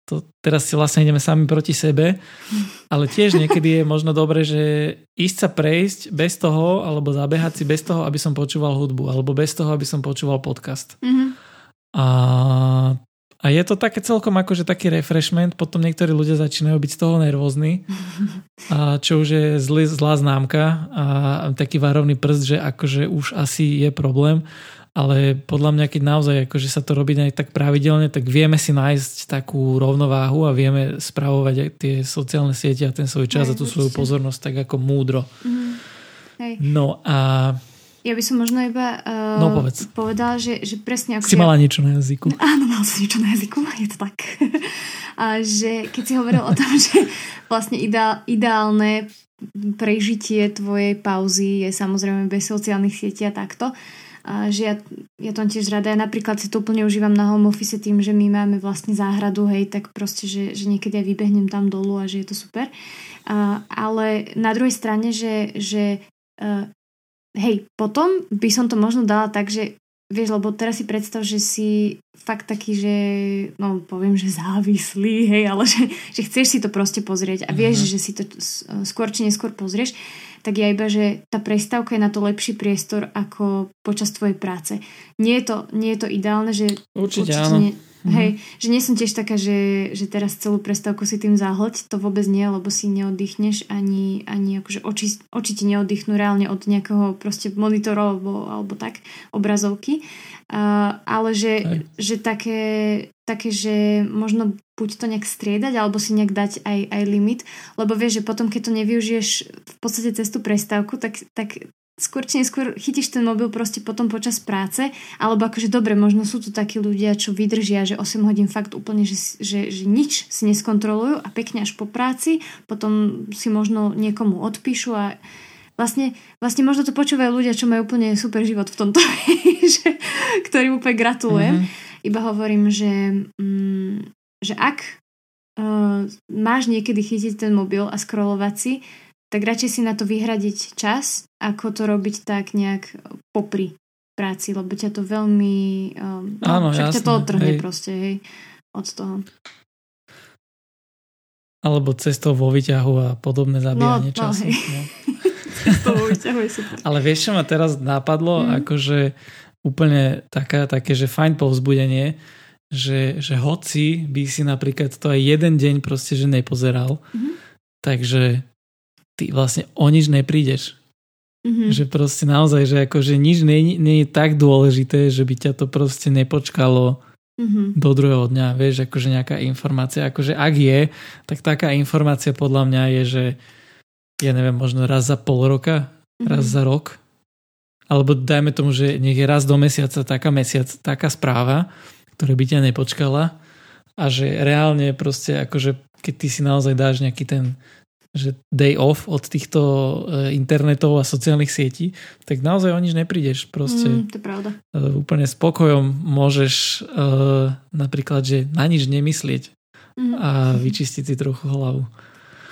to, teraz si vlastne ideme sami proti sebe, ale tiež niekedy je možno dobre, že ísť sa prejsť bez toho, alebo zabehať si bez toho, aby som počúval hudbu, alebo bez toho, aby som počúval podcast. Mm-hmm. A, a je to také celkom akože taký refreshment, potom niektorí ľudia začínajú byť z toho nervózni, a čo už je zlý, zlá známka a taký varovný prst, že akože už asi je problém ale podľa mňa, keď naozaj akože sa to robí aj tak pravidelne, tak vieme si nájsť takú rovnováhu a vieme spravovať aj tie sociálne siete a ten svoj čas aj, a tú svoju pozornosť tak ako múdro. Mm. Hej. No a... Ja by som možno iba uh, no, povedz. povedala, že, že presne ako... Si mala niečo na jazyku. Áno, mal som niečo na jazyku, je to tak. a že keď si hovoril o tom, že vlastne ideál, ideálne prežitie tvojej pauzy je samozrejme bez sociálnych sietí a takto, a že ja, ja to tiež rada. Ja napríklad si to úplne užívam na home office tým, že my máme vlastne záhradu, hej, tak proste, že, že niekedy aj vybehnem tam dolu a že je to super. A, ale na druhej strane, že, že uh, hej, potom by som to možno dala tak, že Vieš, lebo teraz si predstav, že si fakt taký, že no poviem, že závislý, hej, ale že, že chceš si to proste pozrieť a vieš, uh-huh. že si to skôr či neskôr pozrieš, tak ja iba, že tá prestávka je na to lepší priestor ako počas tvojej práce. Nie je to, nie je to ideálne, že určite, určite áno. Nie, Mm-hmm. Hej, že nie som tiež taká, že, že teraz celú prestávku si tým zahlť, to vôbec nie, lebo si neoddychneš, ani, ani akože oči, oči ti neoddychnú reálne od nejakého proste monitora alebo, alebo tak, obrazovky. Uh, ale že, že také, také, že možno buď to nejak striedať, alebo si nejak dať aj, aj limit, lebo vieš, že potom, keď to nevyužiješ v podstate cez tú prestávku, tak, tak skôr či neskôr chytíš ten mobil proste potom počas práce, alebo akože dobre, možno sú tu takí ľudia, čo vydržia, že 8 hodín fakt úplne, že, že, že nič si neskontrolujú a pekne až po práci, potom si možno niekomu odpíšu a vlastne, vlastne možno to počúvajú ľudia, čo majú úplne super život v tomto, že, ktorým úplne gratulujem. Mm-hmm. Iba hovorím, že, mm, že ak uh, máš niekedy chytiť ten mobil a scrollovať si, tak radšej si na to vyhradiť čas, ako to robiť tak nejak popri práci, lebo ťa to veľmi... Um, no, Áno, však jasné, ťa to odtrhne hej. proste, hej, od toho. Alebo cestou vo výťahu a podobné zabíjanie no, no času. No, cestou vo výťahu je super. Ale vieš, čo ma teraz napadlo? Mm. Akože úplne taká, také, že fajn povzbudenie, že, že hoci by si napríklad to aj jeden deň proste, že nepozeral, mm-hmm. takže ty vlastne o nič neprídeš. Mm-hmm. Že proste naozaj, že akože nič nie, nie je tak dôležité, že by ťa to proste nepočkalo mm-hmm. do druhého dňa, vieš, akože nejaká informácia, akože ak je, tak taká informácia podľa mňa je, že ja neviem, možno raz za pol roka, mm-hmm. raz za rok, alebo dajme tomu, že nech je raz do mesiaca taká mesiac, taká správa, ktorá by ťa nepočkala a že reálne proste akože keď ty si naozaj dáš nejaký ten že day off od týchto e, internetov a sociálnych sietí, tak naozaj o nič neprídeš. Proste mm, to je pravda. E, úplne spokojom môžeš uh, napríklad, že na nič nemyslieť mm. a vyčistiť si trochu hlavu.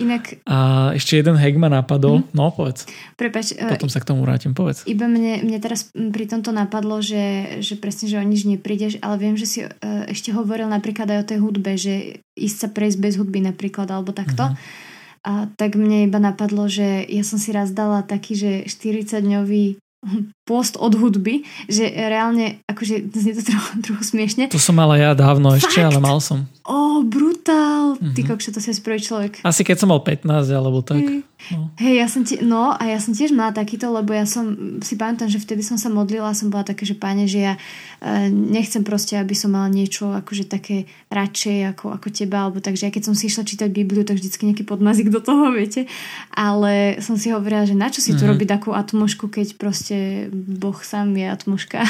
Inak... A ešte jeden hack ma napadol. Mm. No, povedz. Prepač. Potom sa k tomu vrátim, povedz. Iba mne, mne teraz pri tomto napadlo, že, že presne, že o nič neprídeš, ale viem, že si ešte hovoril napríklad aj o tej hudbe, že ísť sa prejsť bez hudby napríklad, alebo takto. Mm-hmm a tak mne iba napadlo, že ja som si raz dala taký, že 40-dňový post od hudby, že reálne, akože znie to trochu, trochu smiešne. To som mala ja dávno Fakt? ešte, ale mal som. Oh, brutál. Mm-hmm. Ty mhm. kokšo, to si prvý človek. Asi keď som mal 15 alebo tak. Hej, no. Hej ja som ti, no a ja som tiež mala takýto, lebo ja som si pamätám, že vtedy som sa modlila a som bola také, že páne, že ja e, nechcem proste, aby som mala niečo akože také radšej ako, ako teba, alebo takže ja keď som si išla čítať Bibliu, tak vždycky nejaký podmazik do toho, viete. Ale som si hovorila, že na čo si mm-hmm. tu robiť takú atmošku, keď proste Boh sám je atmoška.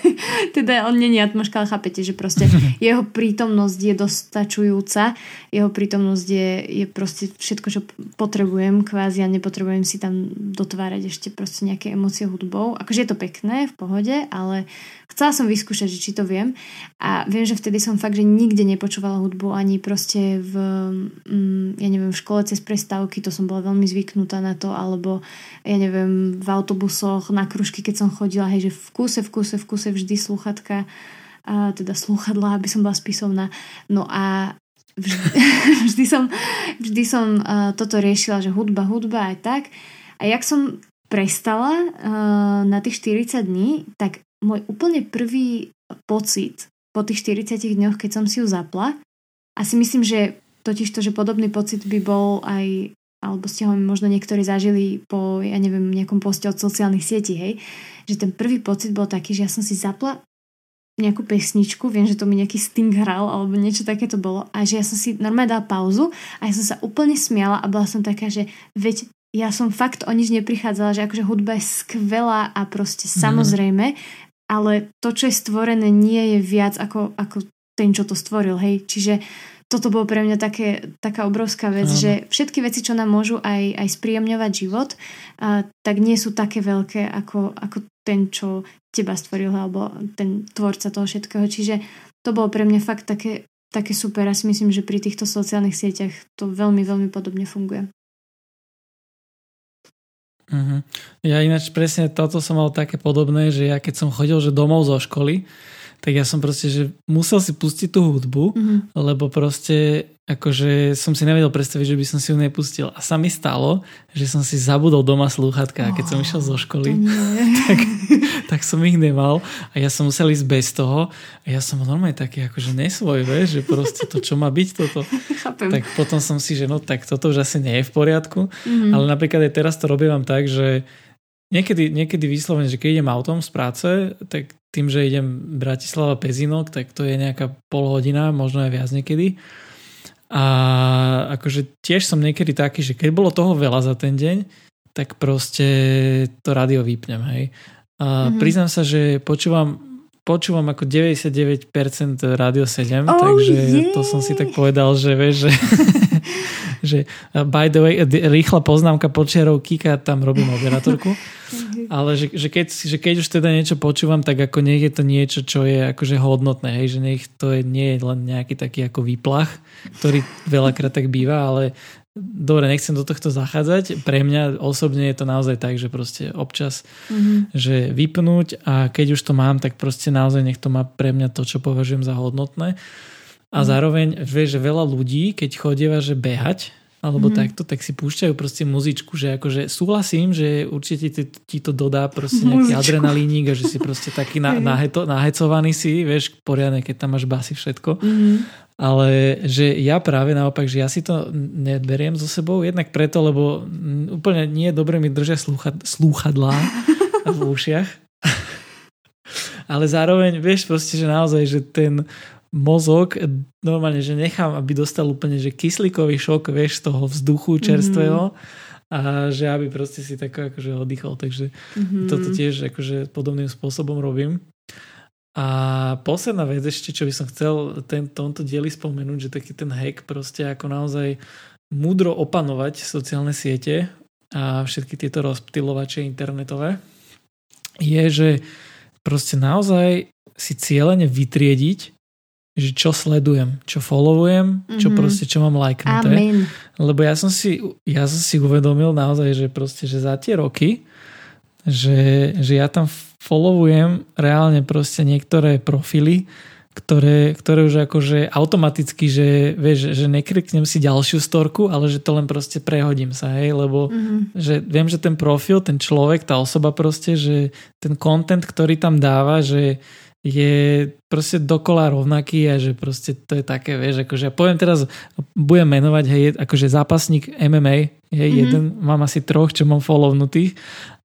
teda on nie je atmoška, ale chápete, že proste jeho prítomnosť je dostačujúca. Jeho prítomnosť je, je proste všetko, čo potrebujem kvázi a nepotrebujem si tam dotvárať ešte proste nejaké emócie hudbou. Akože je to pekné, v pohode, ale chcela som vyskúšať, či to viem. A viem, že vtedy som fakt, že nikde nepočúvala hudbu, ani proste v, mm, ja neviem, v škole cez prestávky, to som bola veľmi zvyknutá na to, alebo ja neviem, v autobusoch, na kružky, keď som chodila, hej, že v kuse, v kuse, v kuse vždy sluchatka, a teda sluchadla, aby som bola spisovná. No a vždy, vždy som, vždy som uh, toto riešila, že hudba, hudba aj tak. A jak som prestala uh, na tých 40 dní, tak môj úplne prvý pocit po tých 40 dňoch, keď som si ju zapla, a si myslím, že totiž to, že podobný pocit by bol aj alebo ste ho možno niektorí zažili po, ja neviem, nejakom poste od sociálnych sietí, hej, že ten prvý pocit bol taký, že ja som si zapla nejakú pesničku, viem, že to mi nejaký Sting hral alebo niečo také to bolo a že ja som si normálne dala pauzu a ja som sa úplne smiala a bola som taká, že veď ja som fakt o nič neprichádzala, že akože hudba je skvelá a proste mm. samozrejme, ale to, čo je stvorené, nie je viac ako, ako ten, čo to stvoril, hej, čiže toto bolo pre mňa také, taká obrovská vec, Aha. že všetky veci, čo nám môžu aj, aj spríjemňovať život, a, tak nie sú také veľké ako, ako ten, čo teba stvoril, alebo ten tvorca toho všetkého. Čiže to bolo pre mňa fakt také, také super a si myslím, že pri týchto sociálnych sieťach to veľmi, veľmi podobne funguje. Uh-huh. Ja ináč presne toto som mal také podobné, že ja keď som chodil že domov zo školy, tak ja som proste, že musel si pustiť tú hudbu, uh-huh. lebo proste akože som si nevedel predstaviť, že by som si ju nepustil. A sa mi stalo, že som si zabudol doma slúchatka a keď som išiel zo školy, tak, tak som ich nemal a ja som musel ísť bez toho a ja som normálne taký akože nesvoj, vieš, že proste to, čo má byť toto. Chápem. Tak potom som si, že no tak toto už asi nie je v poriadku, mm-hmm. ale napríklad aj teraz to robím tak, že niekedy, niekedy vyslovene, že keď idem autom z práce, tak tým, že idem Bratislava Pezinok, tak to je nejaká pol hodina, možno aj viac niekedy a akože tiež som niekedy taký, že keď bolo toho veľa za ten deň, tak proste to rádio vypnem, hej. A mm-hmm. priznám sa, že počúvam, počúvam ako 99% Radio 7, oh, takže yeah. to som si tak povedal, že vieš, že, že by the way, rýchla poznámka počiarov Kika, tam robím moderatorku. Ale že, že, keď, že keď už teda niečo počúvam, tak ako nech je to niečo, čo je akože hodnotné, hej, že nech to je, nie je len nejaký taký ako výplach, ktorý veľakrát tak býva, ale dobre, nechcem do tohto zachádzať. Pre mňa osobne je to naozaj tak, že proste občas, mm-hmm. že vypnúť a keď už to mám, tak proste naozaj nech to má pre mňa to, čo považujem za hodnotné. A mm. zároveň, vieš, že veľa ľudí, keď chodieva, že behať, alebo mm-hmm. takto, tak si púšťajú proste muzičku, že akože súhlasím, že určite ti, ti to dodá proste nejaký muzičku. adrenalínik a že si proste taký na, naheto, nahecovaný si, vieš, poriadne, keď tam máš basy všetko. Mm-hmm. Ale že ja práve naopak, že ja si to neberiem so sebou, jednak preto, lebo úplne nie je dobre mi držia slúcha, slúchadlá v ušiach. Ale zároveň, vieš proste, že naozaj, že ten mozog normálne, že nechám, aby dostal úplne, že kyslíkový šok, vieš, z toho vzduchu čerstvého mm-hmm. a že aby proste si tak akože oddychol. Takže mm-hmm. toto tiež akože podobným spôsobom robím. A posledná vec ešte, čo by som chcel ten, tomto dieli spomenúť, že taký ten hack proste ako naozaj múdro opanovať sociálne siete a všetky tieto rozptilovače internetové je, že proste naozaj si cieľene vytriediť že čo sledujem, čo followujem, čo mm-hmm. proste, čo mám lajknuté. Amen. Lebo ja som si, ja som si uvedomil naozaj, že proste, že za tie roky, že, že ja tam followujem reálne proste niektoré profily, ktoré, ktoré už akože automaticky, že vieš, že nekriknem si ďalšiu storku, ale že to len proste prehodím sa, hej, lebo mm-hmm. že viem, že ten profil, ten človek, tá osoba proste, že ten content, ktorý tam dáva, že je proste dokola rovnaký a že proste to je také, vieš, akože ja poviem teraz, budem menovať, hej, akože zápasník MMA, hej, mm-hmm. jeden, mám asi troch, čo mám follownutých,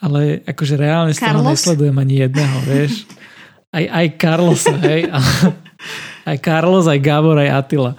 ale akože reálne z toho nesledujem ani jedného, vieš. Aj, aj Carlosa, hej, aj Carlos, aj Gabor, aj Attila.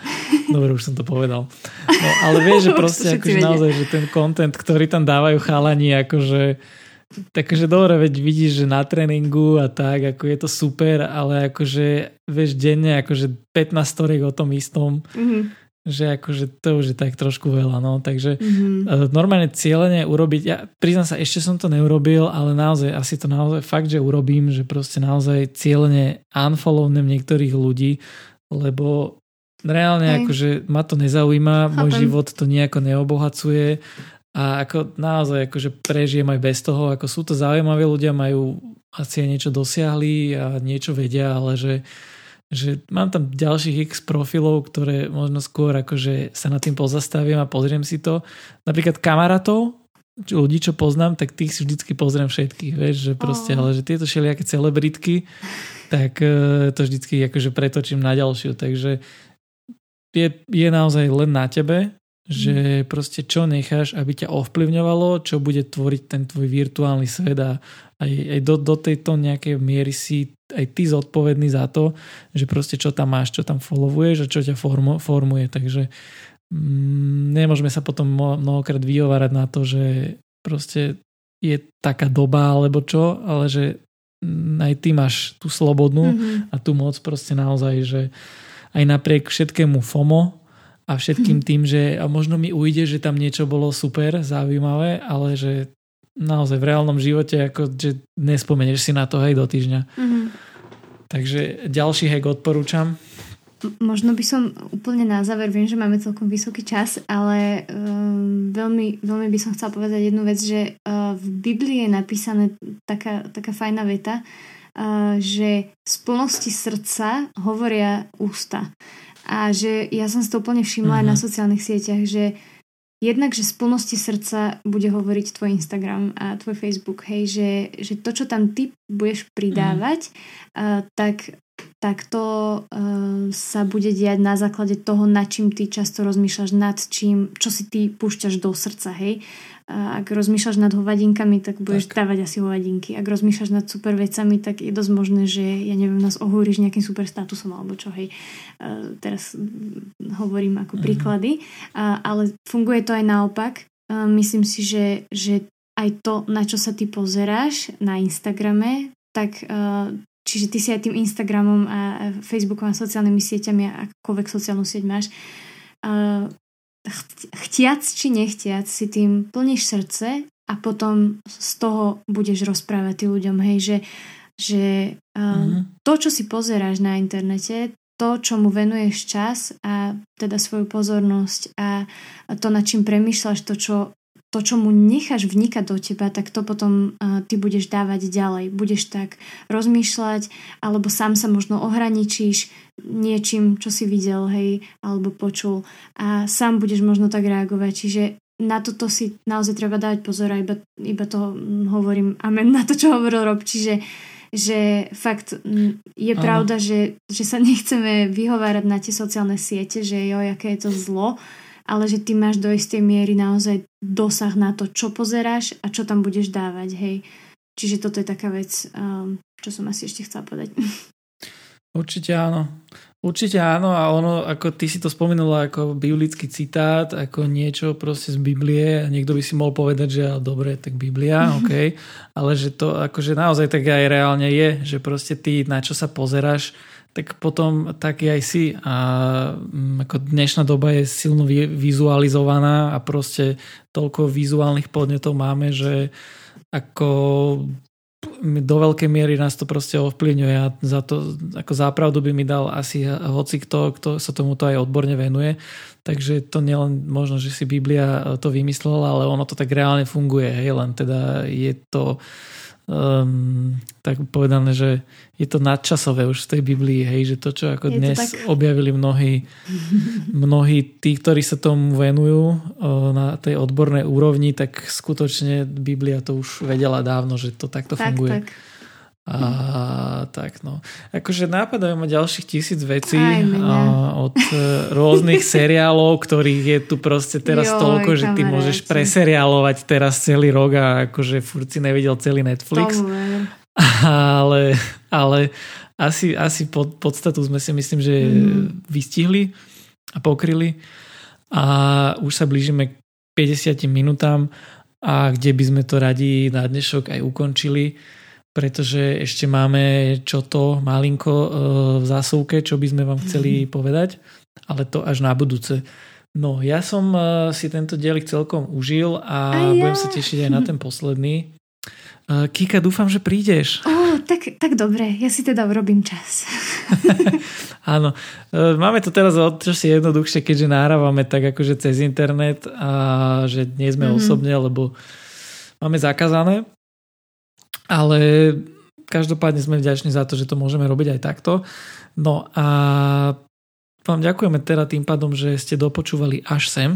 Dobre, už som to povedal. No, ale vieš, že proste akože naozaj, že ten content, ktorý tam dávajú chalani, akože Takže dobre, veď vidíš, že na tréningu a tak, ako je to super, ale akože vieš denne akože 15 storiek o tom istom, mm-hmm. že akože to už je tak trošku veľa, no, takže mm-hmm. normálne cieľene urobiť, ja priznám sa, ešte som to neurobil, ale naozaj, asi to naozaj fakt, že urobím, že proste naozaj cieľene unfollownem niektorých ľudí, lebo reálne Hej. akože ma to nezaujíma, Chápem. môj život to nejako neobohacuje a ako naozaj akože prežijem aj bez toho, ako sú to zaujímaví ľudia, majú asi niečo dosiahli a niečo vedia, ale že, že mám tam ďalších x profilov, ktoré možno skôr akože sa nad tým pozastavím a pozriem si to. Napríklad kamarátov, ľudí, čo poznám, tak tých si vždycky pozriem všetkých, vieš, že proste, oh. ale že tieto všelijaké celebritky, tak uh, to vždycky akože pretočím na ďalšiu, takže je, je naozaj len na tebe, že proste čo necháš, aby ťa ovplyvňovalo, čo bude tvoriť ten tvoj virtuálny svet a aj, aj do, do tejto nejakej miery si aj ty zodpovedný za to, že proste čo tam máš, čo tam followuješ a čo ťa formu, formuje. Takže mm, nemôžeme sa potom mnohokrát vyhovárať na to, že proste je taká doba alebo čo, ale že mm, aj ty máš tú slobodnú mm-hmm. a tú moc proste naozaj, že aj napriek všetkému FOMO, a všetkým tým, že a možno mi ujde, že tam niečo bolo super, zaujímavé, ale že naozaj v reálnom živote, ako, že nespomenieš si na to hej do týždňa. Mm-hmm. Takže ďalší hack odporúčam. Možno by som úplne na záver, viem, že máme celkom vysoký čas, ale um, veľmi, veľmi by som chcela povedať jednu vec, že uh, v Biblii je napísané taká, taká fajná veta, uh, že z plnosti srdca hovoria ústa. A že ja som si to úplne všimla uh-huh. aj na mhm. sociálnych sieťach, že jednak, že z plnosti srdca bude hovoriť tvoj Instagram a tvoj Facebook, hej, že, že to, čo tam ty budeš pridávať, uh-huh. uh, tak tak to uh, sa bude diať na základe toho, nad čím ty často rozmýšľaš, nad čím, čo si ty púšťaš do srdca, hej. Ak rozmýšľaš nad hovadinkami, tak budeš tak. dávať asi hovadinky. Ak rozmýšľaš nad super vecami, tak je dosť možné, že, ja neviem, nás ohúriš nejakým super statusom alebo čo, hej. Uh, teraz hovorím ako mm. príklady. Uh, ale funguje to aj naopak. Uh, myslím si, že, že aj to, na čo sa ty pozeráš na Instagrame, tak uh, Čiže ty si aj tým Instagramom a Facebookom a sociálnymi sieťami a akokoľvek sociálnu sieť máš, chtiac či nechtiac si tým plníš srdce a potom z toho budeš rozprávať tým ľuďom, hej, že, že mm-hmm. to, čo si pozeráš na internete, to, čo mu venuješ čas a teda svoju pozornosť a to, nad čím premýšľaš, to, čo to, čo mu necháš vnikať do teba, tak to potom uh, ty budeš dávať ďalej. Budeš tak rozmýšľať, alebo sám sa možno ohraničíš niečím, čo si videl, hej, alebo počul a sám budeš možno tak reagovať. Čiže na toto si naozaj treba dávať pozor a iba, iba to hovorím amen na to, čo hovoril Rob. Čiže že fakt je Aha. pravda, že, že sa nechceme vyhovárať na tie sociálne siete, že jo, aké je to zlo, ale že ty máš do istej miery naozaj dosah na to, čo pozeráš a čo tam budeš dávať, hej. Čiže toto je taká vec, um, čo som asi ešte chcela povedať. Určite áno. Určite áno a ono, ako ty si to spomenula ako biblický citát, ako niečo proste z Biblie a niekto by si mohol povedať, že dobre, tak Biblia, ok, ale že to akože naozaj tak aj reálne je, že proste ty na čo sa pozeráš, tak potom taký aj si. A mm, ako dnešná doba je silno vizualizovaná a proste toľko vizuálnych podnetov máme, že ako do veľkej miery nás to proste ovplyvňuje a za to, ako zápravdu by mi dal asi hoci kto, kto sa tomuto aj odborne venuje. Takže to nielen možno, že si Biblia to vymyslela, ale ono to tak reálne funguje. Hej, len teda je to um, tak povedané, že je to nadčasové už v tej Biblii, hej, že to, čo ako je dnes tak... objavili mnohí, mnohí tí, ktorí sa tomu venujú na tej odbornej úrovni, tak skutočne Biblia to už vedela dávno, že to takto tak, funguje. Tak. A tak no. Akože nápadajú ma ďalších tisíc vecí a, od e, rôznych seriálov, ktorých je tu proste teraz Joj, toľko, že ty môžeš preseriálovať teraz celý rok a akože furt si nevidel celý Netflix. Ale, ale asi, asi pod, podstatu sme si myslím, že mm. vystihli a pokryli a už sa blížime k 50 minútam a kde by sme to radi na dnešok aj ukončili pretože ešte máme čo to malinko e, v zásuvke, čo by sme vám chceli mhm. povedať, ale to až na budúce. No, ja som e, si tento dielik celkom užil a, a ja. budem sa tešiť aj na ten posledný. E, Kika, dúfam, že prídeš. Oh, tak, tak dobre, ja si teda urobím čas. Áno, máme to teraz o čo si jednoduchšie, keďže nahrávame tak akože cez internet a že nie sme mm-hmm. osobne, lebo máme zakázané ale každopádne sme vďační za to, že to môžeme robiť aj takto. No a vám ďakujeme teda tým pádom, že ste dopočúvali až sem.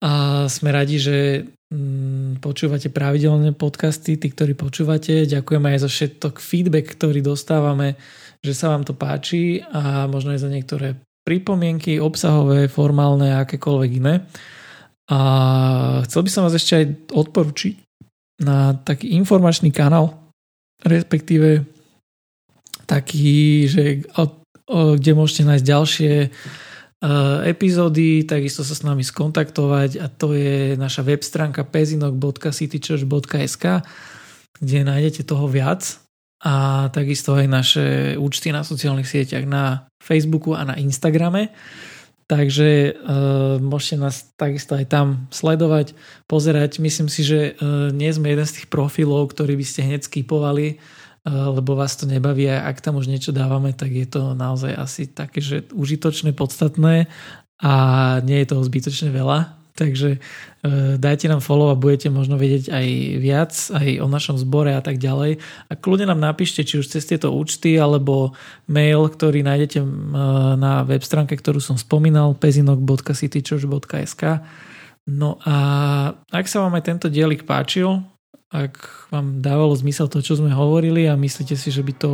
A sme radi, že mm, počúvate pravidelné podcasty, tí, ktorí počúvate. Ďakujeme aj za všetok feedback, ktorý dostávame, že sa vám to páči a možno aj za niektoré pripomienky, obsahové, formálne a akékoľvek iné. A chcel by som vás ešte aj odporučiť na taký informačný kanál, respektíve taký, že kde môžete nájsť ďalšie e, epizódy, takisto sa s nami skontaktovať a to je naša web stránka pezinok.citychurch.sk kde nájdete toho viac a takisto aj naše účty na sociálnych sieťach na Facebooku a na Instagrame. Takže uh, môžete nás takisto aj tam sledovať, pozerať. Myslím si, že uh, nie sme jeden z tých profilov, ktorý by ste hneď skipovali, uh, lebo vás to nebaví a ak tam už niečo dávame, tak je to naozaj asi také, že užitočné, podstatné a nie je toho zbytočne veľa. Takže e, dajte nám follow a budete možno vedieť aj viac, aj o našom zbore a tak ďalej. A kľudne nám napíšte, či už cez tieto účty, alebo mail, ktorý nájdete e, na web stránke, ktorú som spomínal, pezinok.citychurch.sk No a ak sa vám aj tento dielik páčil, ak vám dávalo zmysel to, čo sme hovorili a myslíte si, že by to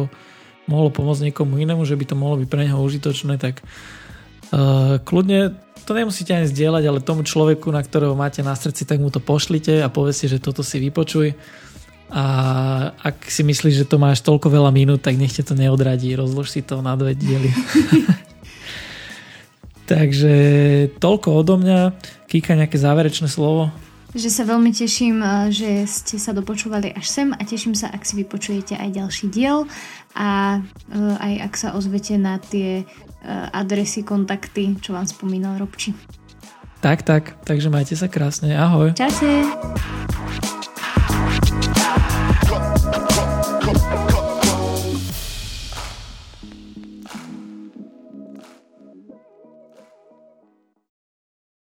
mohlo pomôcť niekomu inému, že by to mohlo byť pre neho užitočné, tak uh, kľudne to nemusíte ani zdieľať, ale tomu človeku, na ktorého máte na srdci, tak mu to pošlite a povedzte, že toto si vypočuj. A ak si myslíš, že to máš toľko veľa minút, tak nech to neodradí. Rozlož si to na dve diely. Takže toľko odo mňa. Kýka nejaké záverečné slovo? Že sa veľmi teším, že ste sa dopočúvali až sem a teším sa, ak si vypočujete aj ďalší diel a aj ak sa ozvete na tie Eh, adresy, kontakty, čo vám spomínal Robči. Tak, tak, takže majte sa krásne. Ahoj. Čaute.